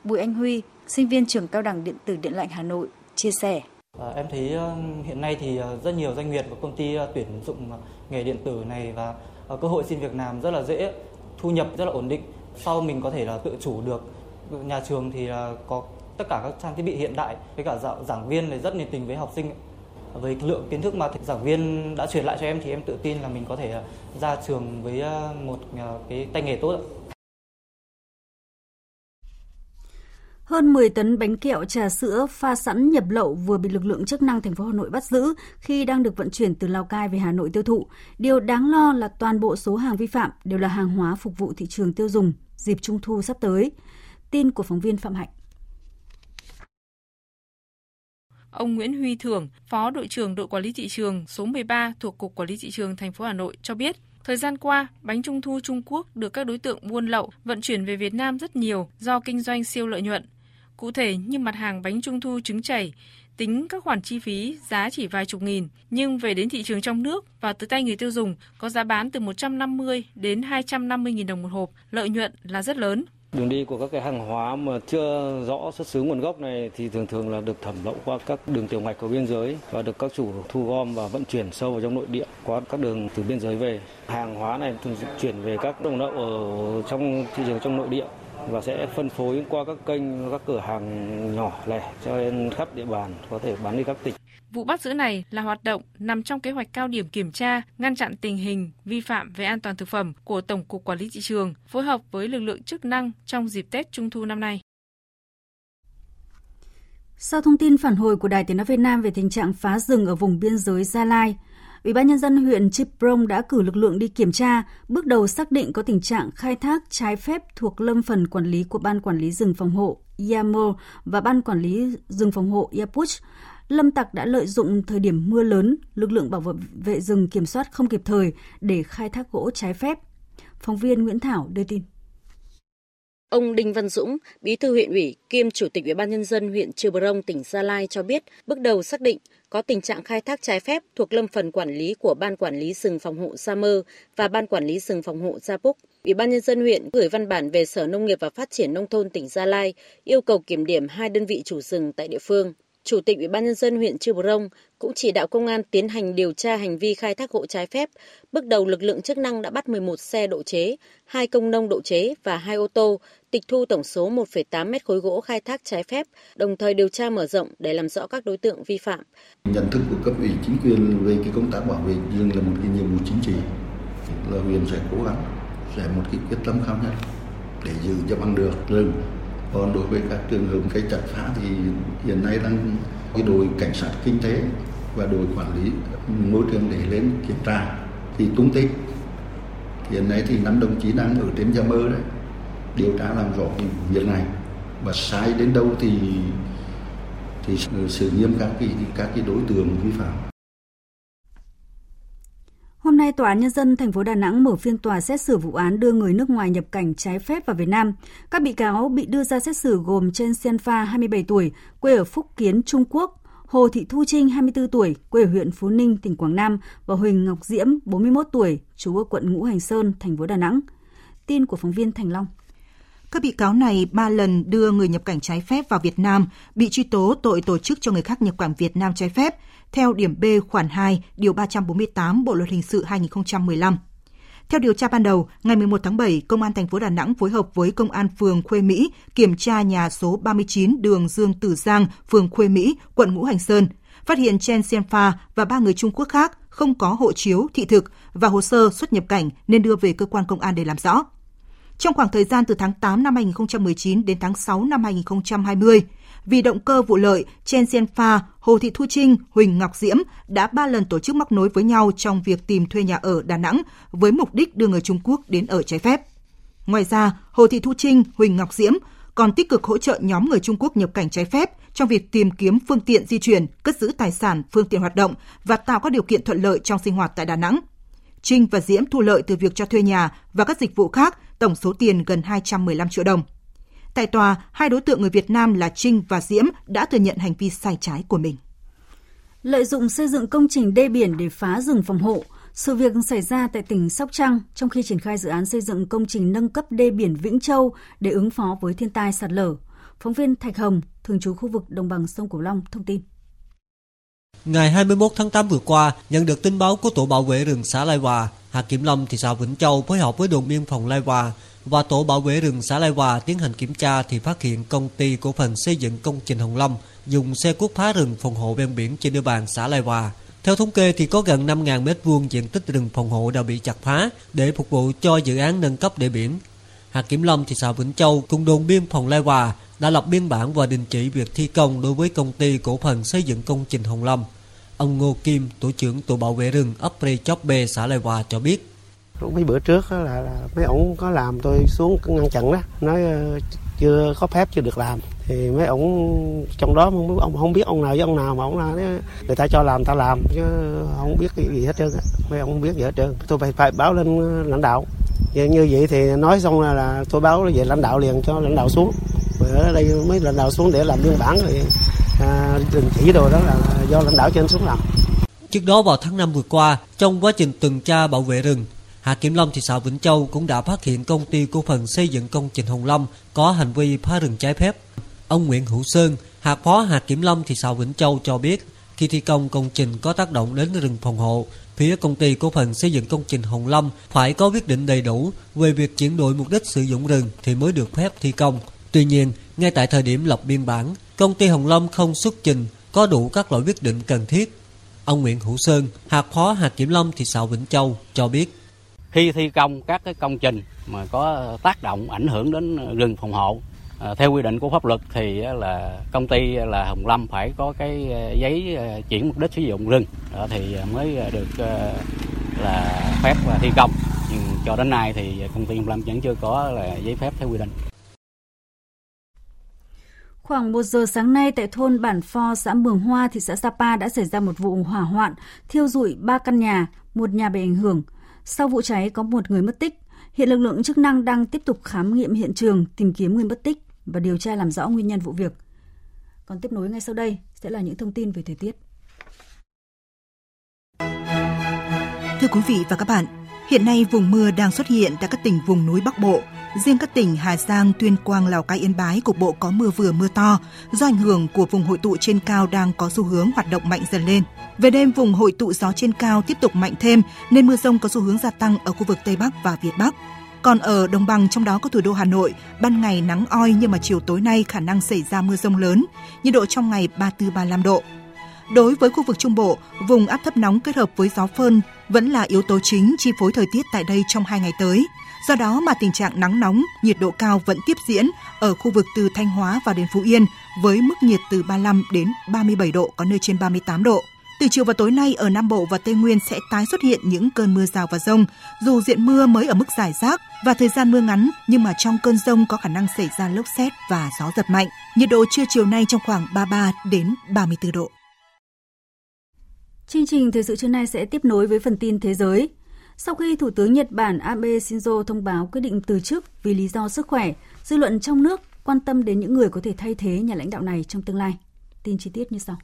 Speaker 18: Bùi Anh Huy, sinh viên trường cao đẳng điện tử Điện lạnh Hà Nội, chia sẻ.
Speaker 20: À, em thấy ờ, hiện nay thì ờ, rất nhiều doanh nghiệp và công ty ờ, tuyển dụng nghề điện tử này và cơ hội xin việc làm rất là dễ, thu nhập rất là ổn định. Sau mình có thể là tự chủ được. Nhà trường thì có tất cả các trang thiết bị hiện đại với cả giảng viên này rất nhiệt tình với học sinh. Với lượng kiến thức mà giảng viên đã truyền lại cho em thì em tự tin là mình có thể ra trường với một cái tay nghề tốt.
Speaker 1: Hơn 10 tấn bánh kẹo trà sữa pha sẵn nhập lậu vừa bị lực lượng chức năng thành phố Hà Nội bắt giữ khi đang được vận chuyển từ Lào Cai về Hà Nội tiêu thụ. Điều đáng lo là toàn bộ số hàng vi phạm đều là hàng hóa phục vụ thị trường tiêu dùng dịp Trung thu sắp tới. Tin của phóng viên Phạm Hạnh.
Speaker 21: Ông Nguyễn Huy Thưởng, Phó đội trưởng đội quản lý thị trường số 13 thuộc Cục Quản lý thị trường thành phố Hà Nội cho biết, Thời gian qua, bánh trung thu Trung Quốc được các đối tượng buôn lậu vận chuyển về Việt Nam rất nhiều do kinh doanh siêu lợi nhuận. Cụ thể như mặt hàng bánh trung thu trứng chảy, tính các khoản chi phí giá chỉ vài chục nghìn, nhưng về đến thị trường trong nước và tới tay người tiêu dùng có giá bán từ 150 đến 250 nghìn đồng một hộp, lợi nhuận là rất lớn.
Speaker 22: Đường đi của các cái hàng hóa mà chưa rõ xuất xứ nguồn gốc này thì thường thường là được thẩm lậu qua các đường tiểu ngạch của biên giới và được các chủ thu gom và vận chuyển sâu vào trong nội địa qua các đường từ biên giới về. Hàng hóa này thường chuyển về các đồng lậu ở trong thị trường trong nội địa và sẽ phân phối qua các kênh các cửa hàng nhỏ lẻ cho nên khắp địa bàn có thể bán đi các tỉnh.
Speaker 21: Vụ bắt giữ này là hoạt động nằm trong kế hoạch cao điểm kiểm tra, ngăn chặn tình hình vi phạm về an toàn thực phẩm của Tổng cục Quản lý thị trường, phối hợp với lực lượng chức năng trong dịp Tết Trung thu năm nay.
Speaker 1: Sau thông tin phản hồi của Đài Tiếng nói Việt Nam về tình trạng phá rừng ở vùng biên giới Gia Lai, Ủy ban nhân dân huyện Chiprong đã cử lực lượng đi kiểm tra, bước đầu xác định có tình trạng khai thác trái phép thuộc lâm phần quản lý của Ban Quản lý rừng phòng hộ Yamo và Ban Quản lý rừng phòng hộ Yapuch. Lâm tặc đã lợi dụng thời điểm mưa lớn, lực lượng bảo vệ rừng kiểm soát không kịp thời để khai thác gỗ trái phép. Phóng viên Nguyễn Thảo đưa tin.
Speaker 23: Ông Đinh Văn Dũng, Bí thư huyện ủy kiêm Chủ tịch Ủy ban nhân dân huyện Trư Brông, tỉnh Gia Lai cho biết, bước đầu xác định có tình trạng khai thác trái phép thuộc lâm phần quản lý của Ban Quản lý rừng phòng hộ Sa Mơ và Ban Quản lý rừng phòng hộ Gia Púc. Ủy ban nhân dân huyện gửi văn bản về Sở Nông nghiệp và Phát triển nông thôn tỉnh Gia Lai yêu cầu kiểm điểm hai đơn vị chủ rừng tại địa phương. Chủ tịch Ủy ban nhân dân huyện Chư Brông cũng chỉ đạo công an tiến hành điều tra hành vi khai thác gỗ trái phép. Bước đầu lực lượng chức năng đã bắt 11 xe độ chế, 2 công nông độ chế và 2 ô tô, tịch thu tổng số 1,8 mét khối gỗ khai thác trái phép, đồng thời điều tra mở rộng để làm rõ các đối tượng vi phạm.
Speaker 24: Nhận thức của cấp ủy chính quyền về cái công tác bảo vệ rừng là một cái nhiệm vụ chính trị là huyện sẽ cố gắng sẽ một cái quyết tâm cao nhất để giữ cho bằng được rừng còn đối với các trường hợp cây chặt phá thì hiện nay đang cái đội cảnh sát kinh tế và đội quản lý môi trường để lên kiểm tra thì tung tích. Hiện nay thì năm đồng chí đang ở trên gia mơ đấy, điều tra làm rõ việc này. Và sai đến đâu thì thì xử nghiêm các cái các cái đối tượng vi phạm.
Speaker 1: Hôm nay, Tòa án Nhân dân thành phố Đà Nẵng mở phiên tòa xét xử vụ án đưa người nước ngoài nhập cảnh trái phép vào Việt Nam. Các bị cáo bị đưa ra xét xử gồm Chen Xianfa, 27 tuổi, quê ở Phúc Kiến, Trung Quốc, Hồ Thị Thu Trinh, 24 tuổi, quê ở huyện Phú Ninh, tỉnh Quảng Nam và Huỳnh Ngọc Diễm, 41 tuổi, trú ở quận Ngũ Hành Sơn, thành phố Đà Nẵng. Tin của phóng viên Thành Long.
Speaker 6: Các bị cáo này ba lần đưa người nhập cảnh trái phép vào Việt Nam, bị truy tố tội tổ chức cho người khác nhập cảnh Việt Nam trái phép, theo điểm B khoản 2, điều 348 Bộ luật hình sự 2015. Theo điều tra ban đầu, ngày 11 tháng 7, Công an thành phố Đà Nẵng phối hợp với Công an phường Khuê Mỹ kiểm tra nhà số 39 đường Dương Tử Giang, phường Khuê Mỹ, quận Ngũ Hành Sơn, phát hiện Chen Xianfa và ba người Trung Quốc khác không có hộ chiếu, thị thực và hồ sơ xuất nhập cảnh nên đưa về cơ quan công an để làm rõ. Trong khoảng thời gian từ tháng 8 năm 2019 đến tháng 6 năm 2020, vì động cơ vụ lợi, Chen Xianfa, Hồ Thị Thu Trinh, Huỳnh Ngọc Diễm đã ba lần tổ chức móc nối với nhau trong việc tìm thuê nhà ở Đà Nẵng với mục đích đưa người Trung Quốc đến ở trái phép. Ngoài ra, Hồ Thị Thu Trinh, Huỳnh Ngọc Diễm còn tích cực hỗ trợ nhóm người Trung Quốc nhập cảnh trái phép trong việc tìm kiếm phương tiện di chuyển, cất giữ tài sản, phương tiện hoạt động và tạo các điều kiện thuận lợi trong sinh hoạt tại Đà Nẵng. Trinh và Diễm thu lợi từ việc cho thuê nhà và các dịch vụ khác, tổng số tiền gần 215 triệu đồng. Tại tòa, hai đối tượng người Việt Nam là Trinh và Diễm đã thừa nhận hành vi sai trái của mình.
Speaker 1: Lợi dụng xây dựng công trình đê biển để phá rừng phòng hộ, sự việc xảy ra tại tỉnh Sóc Trăng trong khi triển khai dự án xây dựng công trình nâng cấp đê biển Vĩnh Châu để ứng phó với thiên tai sạt lở. Phóng viên Thạch Hồng, thường trú khu vực đồng bằng sông Cửu Long thông tin.
Speaker 25: Ngày 21 tháng 8 vừa qua, nhận được tin báo của tổ bảo vệ rừng xã Lai Hòa, hạt Kiểm Lâm thị xã Vĩnh Châu phối hợp với đồn biên phòng Lai Hòa và tổ bảo vệ rừng xã Lai Hòa tiến hành kiểm tra thì phát hiện công ty cổ phần xây dựng công trình Hồng Lâm dùng xe cuốc phá rừng phòng hộ ven biển trên địa bàn xã Lai Hòa. Theo thống kê thì có gần 5.000 m2 diện tích rừng phòng hộ đã bị chặt phá để phục vụ cho dự án nâng cấp đê biển. Hạt Kiểm Lâm thị xã Vĩnh Châu cùng đồn biên phòng Lai Hòa đã lập biên bản và đình chỉ việc thi công đối với công ty cổ phần xây dựng công trình Hồng Lâm. Ông Ngô Kim, tổ trưởng tổ bảo vệ rừng ấp Rê Chóp B xã Lai Hòa cho biết.
Speaker 26: Mấy bữa trước là, là mấy ổng có làm tôi xuống ngăn chặn đó. Nói ờ, chưa có phép chưa được làm. Thì mấy ổng trong đó ông không biết ông nào với ông nào mà ông là người ta cho làm ta làm chứ không biết cái gì hết trơn mấy ông không biết gì hết trơn. Tôi phải phải báo lên lãnh đạo. Như, như vậy thì nói xong là, là tôi báo về lãnh đạo liền cho lãnh đạo xuống ở đây mấy lãnh đạo xuống để làm biên bản rồi à, đình chỉ đồ đó là do lãnh đạo trên xuống làm
Speaker 25: Trước đó vào tháng 5 vừa qua, trong quá trình tuần tra bảo vệ rừng, Hạt Kiểm Lâm thị xã Vĩnh Châu cũng đã phát hiện công ty cổ phần xây dựng công trình Hồng Lâm có hành vi phá rừng trái phép. Ông Nguyễn Hữu Sơn, hạt phó hạt Kiểm Lâm thị xã Vĩnh Châu cho biết, khi thi công công trình có tác động đến rừng phòng hộ, phía công ty cổ phần xây dựng công trình Hồng Lâm phải có quyết định đầy đủ về việc chuyển đổi mục đích sử dụng rừng thì mới được phép thi công. Tuy nhiên, ngay tại thời điểm lập biên bản, công ty Hồng Long không xuất trình có đủ các loại quyết định cần thiết. Ông Nguyễn Hữu Sơn, hạt phó hạt Kiểm Lâm thị xã Vĩnh Châu cho biết
Speaker 27: khi thi công các cái công trình mà có tác động ảnh hưởng đến rừng phòng hộ
Speaker 28: À, theo quy định của pháp luật thì là công ty là Hồng Lâm phải có cái à, giấy à, chuyển mục đích sử dụng rừng thì mới được à, là phép thi công nhưng cho đến nay thì công ty Hồng Lâm vẫn chưa có là giấy phép theo quy định.
Speaker 1: Khoảng 1 giờ sáng nay tại thôn Bản Pho, xã Mường Hoa, thị xã Sapa đã xảy ra một vụ hỏa hoạn, thiêu rụi 3 căn nhà, một nhà bị ảnh hưởng. Sau vụ cháy có một người mất tích. Hiện lực lượng chức năng đang tiếp tục khám nghiệm hiện trường, tìm kiếm người mất tích và điều tra làm rõ nguyên nhân vụ việc. Còn tiếp nối ngay sau đây sẽ là những thông tin về thời tiết.
Speaker 6: Thưa quý vị và các bạn, hiện nay vùng mưa đang xuất hiện tại các tỉnh vùng núi Bắc Bộ. Riêng các tỉnh Hà Giang, Tuyên Quang, Lào Cai, Yên Bái cục bộ có mưa vừa mưa to do ảnh hưởng của vùng hội tụ trên cao đang có xu hướng hoạt động mạnh dần lên. Về đêm, vùng hội tụ gió trên cao tiếp tục mạnh thêm nên mưa rông có xu hướng gia tăng ở khu vực Tây Bắc và Việt Bắc. Còn ở đồng bằng trong đó có thủ đô Hà Nội, ban ngày nắng oi nhưng mà chiều tối nay khả năng xảy ra mưa rông lớn, nhiệt độ trong ngày 34-35 độ. Đối với khu vực Trung Bộ, vùng áp thấp nóng kết hợp với gió phơn vẫn là yếu tố chính chi phối thời tiết tại đây trong hai ngày tới. Do đó mà tình trạng nắng nóng, nhiệt độ cao vẫn tiếp diễn ở khu vực từ Thanh Hóa vào đến Phú Yên với mức nhiệt từ 35 đến 37 độ, có nơi trên 38 độ. Từ chiều và tối nay ở Nam Bộ và Tây Nguyên sẽ tái xuất hiện những cơn mưa rào và rông, dù diện mưa mới ở mức giải rác và thời gian mưa ngắn nhưng mà trong cơn rông có khả năng xảy ra lốc xét và gió giật mạnh. Nhiệt độ trưa chiều nay trong khoảng 33 đến 34 độ.
Speaker 1: Chương trình thời sự trưa nay sẽ tiếp nối với phần tin thế giới. Sau khi Thủ tướng Nhật Bản Abe Shinzo thông báo quyết định từ chức vì lý do sức khỏe, dư luận trong nước quan tâm đến những người có thể thay thế nhà lãnh đạo này trong tương lai. Tin chi tiết như sau.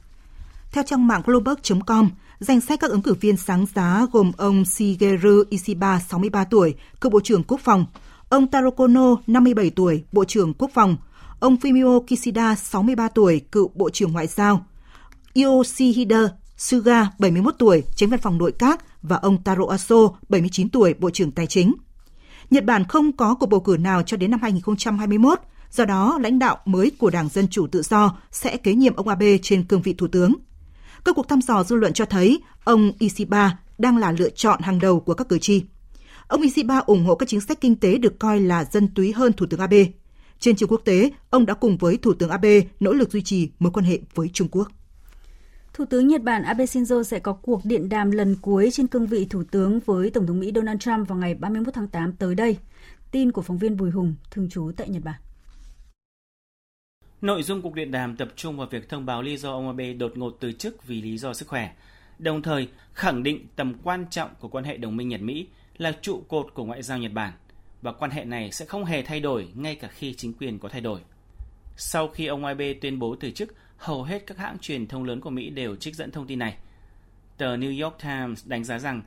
Speaker 6: Theo trang mạng Bloomberg.com, danh sách các ứng cử viên sáng giá gồm ông Shigeru Ishiba, 63 tuổi, cựu Bộ trưởng Quốc phòng, ông Taro Kono, 57 tuổi, Bộ trưởng Quốc phòng, ông Fumio Kishida, 63 tuổi, cựu Bộ trưởng Ngoại giao, Yoshihide Suga, 71 tuổi, tránh văn phòng nội các và ông Taro Aso, 79 tuổi, Bộ trưởng Tài chính. Nhật Bản không có cuộc bầu cử nào cho đến năm 2021, do đó lãnh đạo mới của Đảng Dân Chủ Tự Do sẽ kế nhiệm ông Abe trên cương vị thủ tướng. Các cuộc thăm dò dư luận cho thấy ông Ishiba đang là lựa chọn hàng đầu của các cử tri. Ông Ishiba ủng hộ các chính sách kinh tế được coi là dân túy hơn Thủ tướng Abe. Trên trường quốc tế, ông đã cùng với Thủ tướng Abe nỗ lực duy trì mối quan hệ với Trung Quốc.
Speaker 1: Thủ tướng Nhật Bản Abe Shinzo sẽ có cuộc điện đàm lần cuối trên cương vị thủ tướng với Tổng thống Mỹ Donald Trump vào ngày 31 tháng 8 tới đây. Tin của phóng viên Bùi Hùng, thường trú tại Nhật Bản.
Speaker 29: Nội dung cuộc điện đàm tập trung vào việc thông báo lý do ông Abe đột ngột từ chức vì lý do sức khỏe, đồng thời khẳng định tầm quan trọng của quan hệ đồng minh Nhật-Mỹ là trụ cột của ngoại giao Nhật Bản và quan hệ này sẽ không hề thay đổi ngay cả khi chính quyền có thay đổi. Sau khi ông Abe tuyên bố từ chức, hầu hết các hãng truyền thông lớn của Mỹ đều trích dẫn thông tin này. Tờ New York Times đánh giá rằng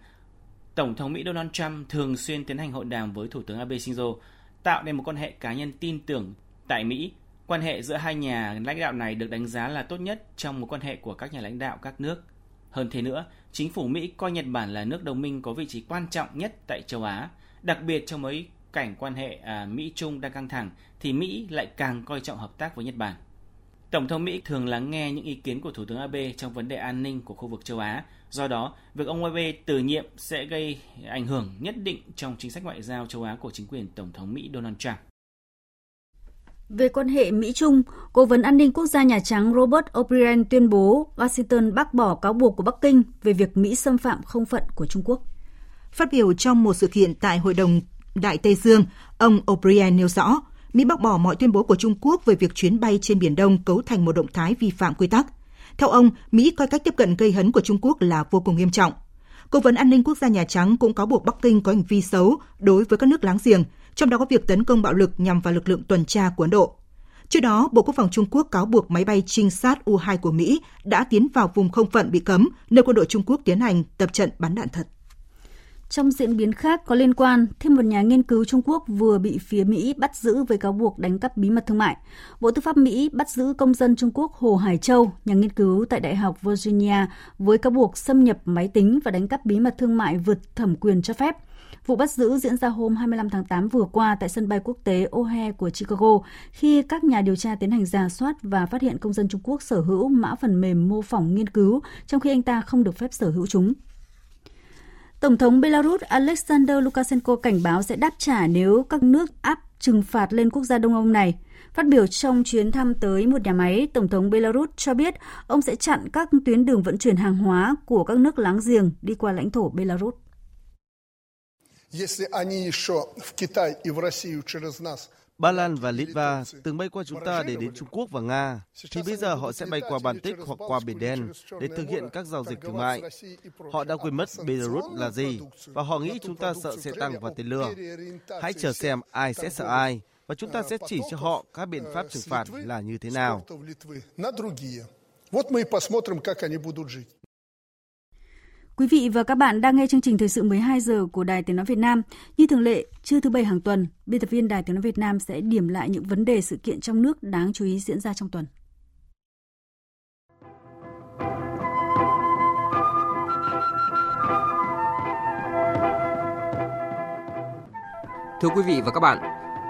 Speaker 29: Tổng thống Mỹ Donald Trump thường xuyên tiến hành hội đàm với Thủ tướng Abe Shinzo, tạo nên một quan hệ cá nhân tin tưởng tại Mỹ. Quan hệ giữa hai nhà lãnh đạo này được đánh giá là tốt nhất trong mối quan hệ của các nhà lãnh đạo các nước. Hơn thế nữa, chính phủ Mỹ coi Nhật Bản là nước đồng minh có vị trí quan trọng nhất tại châu Á, đặc biệt trong mấy cảnh quan hệ à, Mỹ-Trung đang căng thẳng thì Mỹ lại càng coi trọng hợp tác với Nhật Bản. Tổng thống Mỹ thường lắng nghe những ý kiến của Thủ tướng Abe trong vấn đề an ninh của khu vực châu Á. Do đó, việc ông Abe từ nhiệm sẽ gây ảnh hưởng nhất định trong chính sách ngoại giao châu Á của chính quyền Tổng thống Mỹ Donald Trump.
Speaker 1: Về quan hệ Mỹ-Trung, Cố vấn an ninh quốc gia Nhà Trắng Robert O'Brien tuyên bố Washington bác bỏ cáo buộc của Bắc Kinh về việc Mỹ xâm phạm không phận của Trung Quốc.
Speaker 6: Phát biểu trong một sự kiện tại Hội đồng Đại Tây Dương, ông O'Brien nêu rõ, Mỹ bác bỏ mọi tuyên bố của Trung Quốc về việc chuyến bay trên Biển Đông cấu thành một động thái vi phạm quy tắc. Theo ông, Mỹ coi cách tiếp cận gây hấn của Trung Quốc là vô cùng nghiêm trọng. Cố vấn an ninh quốc gia Nhà Trắng cũng cáo buộc Bắc Kinh có hành vi xấu đối với các nước láng giềng, trong đó có việc tấn công bạo lực nhằm vào lực lượng tuần tra của Ấn Độ. Trước đó, Bộ Quốc phòng Trung Quốc cáo buộc máy bay trinh sát U-2 của Mỹ đã tiến vào vùng không phận bị cấm, nơi quân đội Trung Quốc tiến hành tập trận bắn đạn thật.
Speaker 1: Trong diễn biến khác có liên quan, thêm một nhà nghiên cứu Trung Quốc vừa bị phía Mỹ bắt giữ với cáo buộc đánh cắp bí mật thương mại. Bộ Tư pháp Mỹ bắt giữ công dân Trung Quốc Hồ Hải Châu, nhà nghiên cứu tại Đại học Virginia, với cáo buộc xâm nhập máy tính và đánh cắp bí mật thương mại vượt thẩm quyền cho phép. Vụ bắt giữ diễn ra hôm 25 tháng 8 vừa qua tại sân bay quốc tế O'Hare của Chicago khi các nhà điều tra tiến hành giả soát và phát hiện công dân Trung Quốc sở hữu mã phần mềm mô phỏng nghiên cứu, trong khi anh ta không được phép sở hữu chúng. Tổng thống Belarus Alexander Lukashenko cảnh báo sẽ đáp trả nếu các nước áp trừng phạt lên quốc gia Đông Âu này. Phát biểu trong chuyến thăm tới một nhà máy, Tổng thống Belarus cho biết ông sẽ chặn các tuyến đường vận chuyển hàng hóa của các nước láng giềng đi qua lãnh thổ Belarus.
Speaker 30: Ba Lan và Litva từng bay qua chúng ta để đến Trung Quốc và Nga, thì bây giờ họ sẽ bay qua Baltic hoặc qua Biển Đen để thực hiện các giao dịch thương mại. Họ đã quên mất Belarus là gì và họ nghĩ chúng ta sợ sẽ tăng và tên lửa. Hãy chờ xem ai sẽ sợ ai và chúng ta sẽ chỉ cho họ các biện pháp trừng phạt là như thế nào.
Speaker 1: Quý vị và các bạn đang nghe chương trình Thời sự 12 giờ của Đài Tiếng Nói Việt Nam. Như thường lệ, trưa thứ Bảy hàng tuần, biên tập viên Đài Tiếng Nói Việt Nam sẽ điểm lại những vấn đề sự kiện trong nước đáng chú ý diễn ra trong tuần.
Speaker 7: Thưa quý vị và các bạn,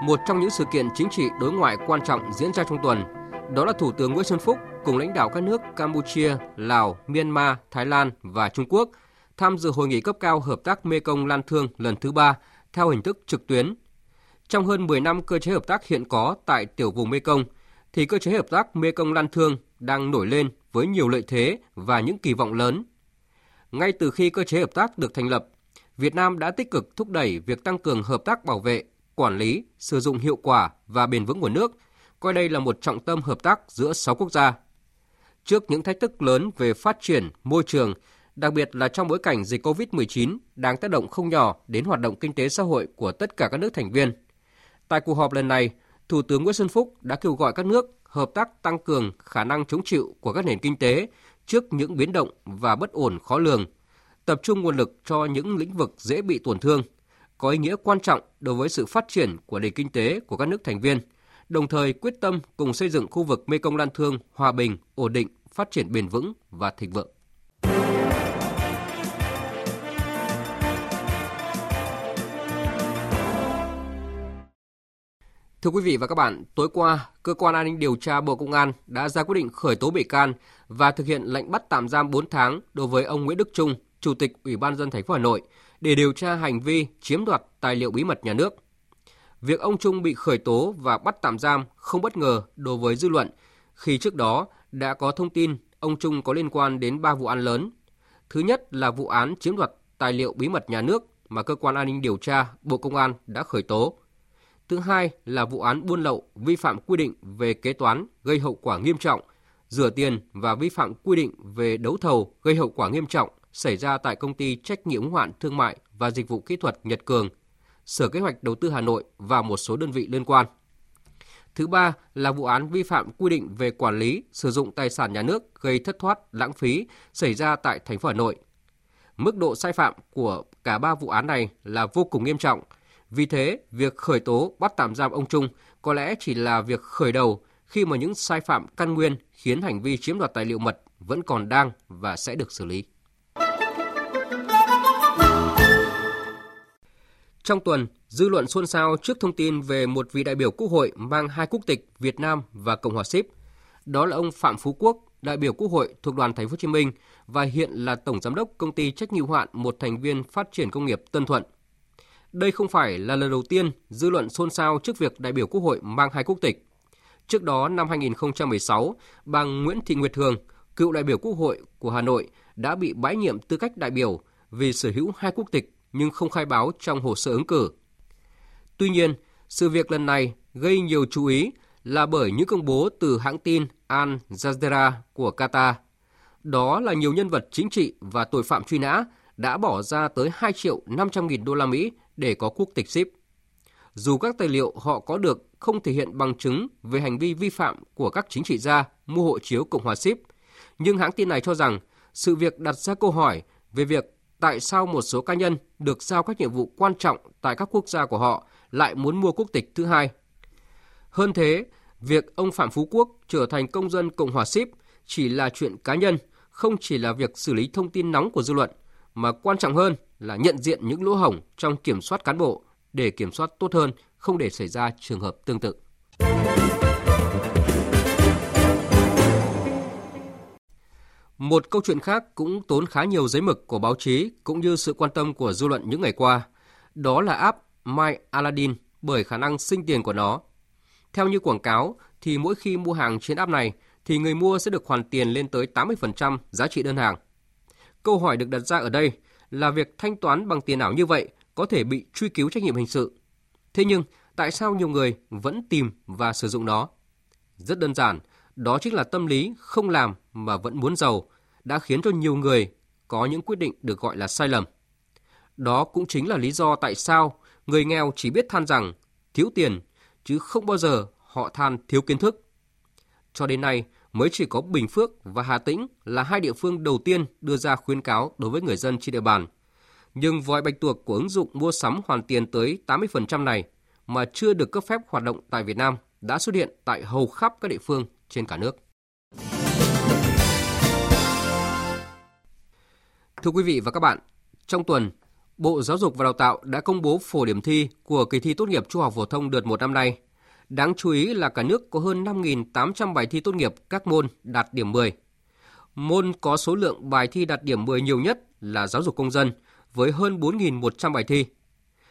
Speaker 7: một trong những sự kiện chính trị đối ngoại quan trọng diễn ra trong tuần đó là Thủ tướng Nguyễn Xuân Phúc cùng lãnh đạo các nước Campuchia, Lào, Myanmar, Thái Lan và Trung Quốc tham dự hội nghị cấp cao hợp tác Mekong Lan Thương lần thứ ba theo hình thức trực tuyến. Trong hơn 10 năm cơ chế hợp tác hiện có tại tiểu vùng Mekong, thì cơ chế hợp tác Mekong Lan Thương đang nổi lên với nhiều lợi thế và những kỳ vọng lớn. Ngay từ khi cơ chế hợp tác được thành lập, Việt Nam đã tích cực thúc đẩy việc tăng cường hợp tác bảo vệ, quản lý, sử dụng hiệu quả và bền vững nguồn nước, coi đây là một trọng tâm hợp tác giữa 6 quốc gia. Trước những thách thức lớn về phát triển, môi trường, đặc biệt là trong bối cảnh dịch COVID-19 đang tác động không nhỏ đến hoạt động kinh tế xã hội của tất cả các nước thành viên. Tại cuộc họp lần này, Thủ tướng Nguyễn Xuân Phúc đã kêu gọi các nước hợp tác tăng cường khả năng chống chịu của các nền kinh tế trước những biến động và bất ổn khó lường, tập trung nguồn lực cho những lĩnh vực dễ bị tổn thương, có ý nghĩa quan trọng đối với sự phát triển của nền kinh tế của các nước thành viên, đồng thời quyết tâm cùng xây dựng khu vực Mekong Lan Thương hòa bình, ổn định, phát triển bền vững và thịnh vượng. Thưa quý vị và các bạn, tối qua, Cơ quan An ninh Điều tra Bộ Công an đã ra quyết định khởi tố bị can và thực hiện lệnh bắt tạm giam 4 tháng đối với ông Nguyễn Đức Trung, Chủ tịch Ủy ban dân thành phố Hà Nội để điều tra hành vi chiếm đoạt tài liệu bí mật nhà nước. Việc ông Trung bị khởi tố và bắt tạm giam không bất ngờ đối với dư luận khi trước đó đã có thông tin ông Trung có liên quan đến 3 vụ án lớn. Thứ nhất là vụ án chiếm đoạt tài liệu bí mật nhà nước mà cơ quan an ninh điều tra Bộ Công an đã khởi tố. Thứ hai là vụ án buôn lậu vi phạm quy định về kế toán gây hậu quả nghiêm trọng, rửa tiền và vi phạm quy định về đấu thầu gây hậu quả nghiêm trọng xảy ra tại công ty trách nhiệm hữu hạn thương mại và dịch vụ kỹ thuật Nhật Cường, Sở Kế hoạch Đầu tư Hà Nội và một số đơn vị liên quan. Thứ ba là vụ án vi phạm quy định về quản lý, sử dụng tài sản nhà nước gây thất thoát, lãng phí xảy ra tại thành phố Hà Nội. Mức độ sai phạm của cả ba vụ án này là vô cùng nghiêm trọng. Vì thế, việc khởi tố bắt tạm giam ông Trung có lẽ chỉ là việc khởi đầu khi mà những sai phạm căn nguyên khiến hành vi chiếm đoạt tài liệu mật vẫn còn đang và sẽ được xử lý. Trong tuần, dư luận xôn xao trước thông tin về một vị đại biểu Quốc hội mang hai quốc tịch Việt Nam và Cộng hòa Síp. Đó là ông Phạm Phú Quốc, đại biểu Quốc hội thuộc đoàn Thành phố Hồ Chí Minh và hiện là tổng giám đốc công ty trách nhiệm hạn một thành viên phát triển công nghiệp Tân Thuận. Đây không phải là lần đầu tiên dư luận xôn xao trước việc đại biểu Quốc hội mang hai quốc tịch. Trước đó năm 2016, bà Nguyễn Thị Nguyệt Thường, cựu đại biểu Quốc hội của Hà Nội đã bị bãi nhiệm tư cách đại biểu vì sở hữu hai quốc tịch nhưng không khai báo trong hồ sơ ứng cử. Tuy nhiên, sự việc lần này gây nhiều chú ý là bởi những công bố từ hãng tin Al Jazeera của Qatar. Đó là nhiều nhân vật chính trị và tội phạm truy nã đã bỏ ra tới 2 triệu 500 nghìn đô la Mỹ để có quốc tịch ship. Dù các tài liệu họ có được không thể hiện bằng chứng về hành vi vi phạm của các chính trị gia mua hộ chiếu Cộng hòa ship, nhưng hãng tin này cho rằng sự việc đặt ra câu hỏi về việc tại sao một số cá nhân được giao các nhiệm vụ quan trọng tại các quốc gia của họ lại muốn mua quốc tịch thứ hai. Hơn thế, việc ông Phạm Phú Quốc trở thành công dân Cộng hòa Síp chỉ là chuyện cá nhân, không chỉ là việc xử lý thông tin nóng của dư luận, mà quan trọng hơn là nhận diện những lỗ hổng trong kiểm soát cán bộ để kiểm soát tốt hơn, không để xảy ra trường hợp tương tự. Một câu chuyện khác cũng tốn khá nhiều giấy mực của báo chí cũng như sự quan tâm của dư luận những ngày qua. Đó là app My Aladdin bởi khả năng sinh tiền của nó. Theo như quảng cáo thì mỗi khi mua hàng trên app này thì người mua sẽ được hoàn tiền lên tới 80% giá trị đơn hàng. Câu hỏi được đặt ra ở đây là việc thanh toán bằng tiền ảo như vậy có thể bị truy cứu trách nhiệm hình sự. Thế nhưng, tại sao nhiều người vẫn tìm và sử dụng nó? Rất đơn giản, đó chính là tâm lý không làm mà vẫn muốn giàu đã khiến cho nhiều người có những quyết định được gọi là sai lầm. Đó cũng chính là lý do tại sao người nghèo chỉ biết than rằng thiếu tiền chứ không bao giờ họ than thiếu kiến thức. Cho đến nay, mới chỉ có Bình Phước và Hà Tĩnh là hai địa phương đầu tiên đưa ra khuyến cáo đối với người dân trên địa bàn. Nhưng vòi bạch tuộc của ứng dụng mua sắm hoàn tiền tới 80% này mà chưa được cấp phép hoạt động tại Việt Nam đã xuất hiện tại hầu khắp các địa phương trên cả nước. Thưa quý vị và các bạn, trong tuần, Bộ Giáo dục và Đào tạo đã công bố phổ điểm thi của kỳ thi tốt nghiệp trung học phổ thông đợt 1 năm nay. Đáng chú ý là cả nước có hơn 5.800 bài thi tốt nghiệp các môn đạt điểm 10. Môn có số lượng bài thi đạt điểm 10 nhiều nhất là giáo dục công dân với hơn 4.100 bài thi.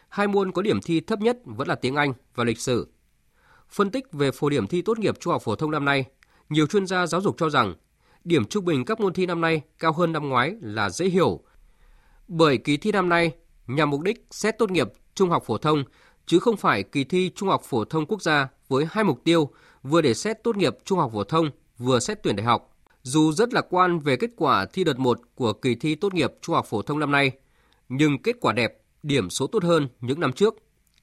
Speaker 7: Hai môn có điểm thi thấp nhất vẫn là tiếng Anh và lịch sử. Phân tích về phổ điểm thi tốt nghiệp trung học phổ thông năm nay, nhiều chuyên gia giáo dục cho rằng điểm trung bình các môn thi năm nay cao hơn năm ngoái là dễ hiểu. Bởi kỳ thi năm nay nhằm mục đích xét tốt nghiệp trung học phổ thông chứ không phải kỳ thi trung học phổ thông quốc gia với hai mục tiêu vừa để xét tốt nghiệp trung học phổ thông vừa xét tuyển đại học. Dù rất lạc quan về kết quả thi đợt 1 của kỳ thi tốt nghiệp trung học phổ thông năm nay, nhưng kết quả đẹp, điểm số tốt hơn những năm trước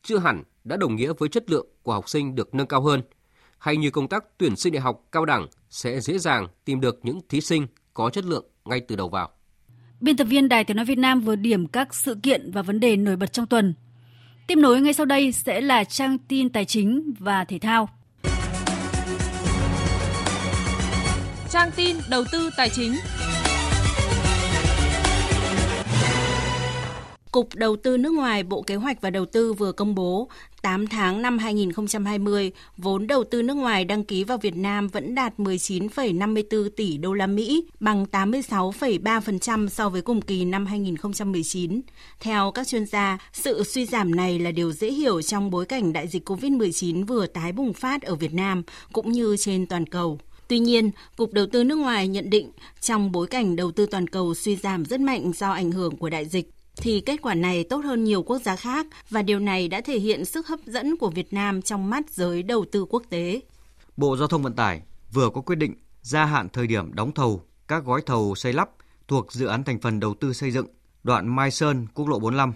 Speaker 7: chưa hẳn đã đồng nghĩa với chất lượng của học sinh được nâng cao hơn, hay như công tác tuyển sinh đại học cao đẳng sẽ dễ dàng tìm được những thí sinh có chất lượng ngay từ đầu vào.
Speaker 1: Biên tập viên Đài Tiếng Nói Việt Nam vừa điểm các sự kiện và vấn đề nổi bật trong tuần. Tiếp nối ngay sau đây sẽ là trang tin tài chính và thể thao.
Speaker 21: Trang tin đầu tư tài chính
Speaker 23: Cục Đầu tư nước ngoài Bộ Kế hoạch và Đầu tư vừa công bố 8 tháng năm 2020, vốn đầu tư nước ngoài đăng ký vào Việt Nam vẫn đạt 19,54 tỷ đô la Mỹ, bằng 86,3% so với cùng kỳ năm 2019. Theo các chuyên gia, sự suy giảm này là điều dễ hiểu trong bối cảnh đại dịch COVID-19 vừa tái bùng phát ở Việt Nam cũng như trên toàn cầu. Tuy nhiên, Cục Đầu tư nước ngoài nhận định trong bối cảnh đầu tư toàn cầu suy giảm rất mạnh do ảnh hưởng của đại dịch, thì kết quả này tốt hơn nhiều quốc gia khác và điều này đã thể hiện sức hấp dẫn của Việt Nam trong mắt giới đầu tư quốc tế.
Speaker 31: Bộ Giao thông Vận tải vừa có quyết định gia hạn thời điểm đóng thầu các gói thầu xây lắp thuộc dự án thành phần đầu tư xây dựng đoạn Mai Sơn, quốc lộ 45,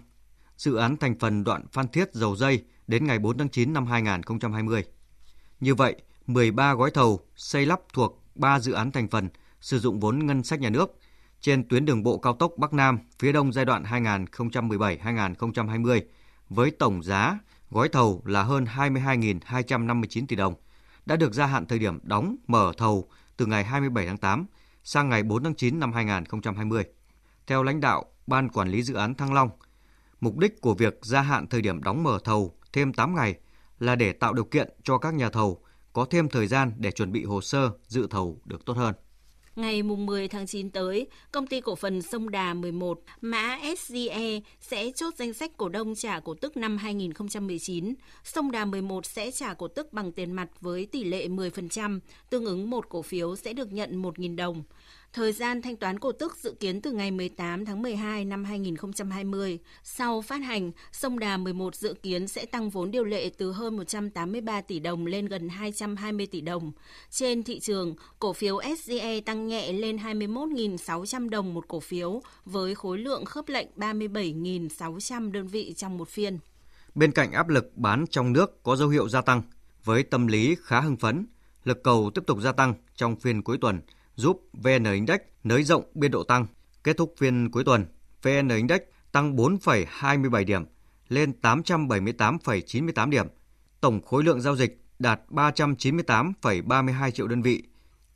Speaker 31: dự án thành phần đoạn Phan Thiết dầu dây đến ngày 4 tháng 9 năm 2020. Như vậy, 13 gói thầu xây lắp thuộc 3 dự án thành phần sử dụng vốn ngân sách nhà nước trên tuyến đường bộ cao tốc Bắc Nam phía đông giai đoạn 2017-2020 với tổng giá gói thầu là hơn 22.259 tỷ đồng đã được gia hạn thời điểm đóng mở thầu từ ngày 27 tháng 8 sang ngày 4 tháng 9 năm 2020. Theo lãnh đạo Ban Quản lý Dự án Thăng Long, mục đích của việc gia hạn thời điểm đóng mở thầu thêm 8 ngày là để tạo điều kiện cho các nhà thầu có thêm thời gian để chuẩn bị hồ sơ dự thầu được tốt hơn.
Speaker 23: Ngày 10 tháng 9 tới, công ty cổ phần Sông Đà 11, mã SGE sẽ chốt danh sách cổ đông trả cổ tức năm 2019. Sông Đà 11 sẽ trả cổ tức bằng tiền mặt với tỷ lệ 10%, tương ứng một cổ phiếu sẽ được nhận 1.000 đồng. Thời gian thanh toán cổ tức dự kiến từ ngày 18 tháng 12 năm 2020. Sau phát hành, Sông Đà 11 dự kiến sẽ tăng vốn điều lệ từ hơn 183 tỷ đồng lên gần 220 tỷ đồng. Trên thị trường, cổ phiếu SGE tăng nhẹ lên 21.600 đồng một cổ phiếu với khối lượng khớp lệnh 37.600 đơn vị trong một phiên.
Speaker 31: Bên cạnh áp lực bán trong nước có dấu hiệu gia tăng, với tâm lý khá hưng phấn, lực cầu tiếp tục gia tăng trong phiên cuối tuần – giúp VN Index nới rộng biên độ tăng. Kết thúc phiên cuối tuần, VN Index tăng 4,27 điểm lên 878,98 điểm. Tổng khối lượng giao dịch đạt 398,32 triệu đơn vị.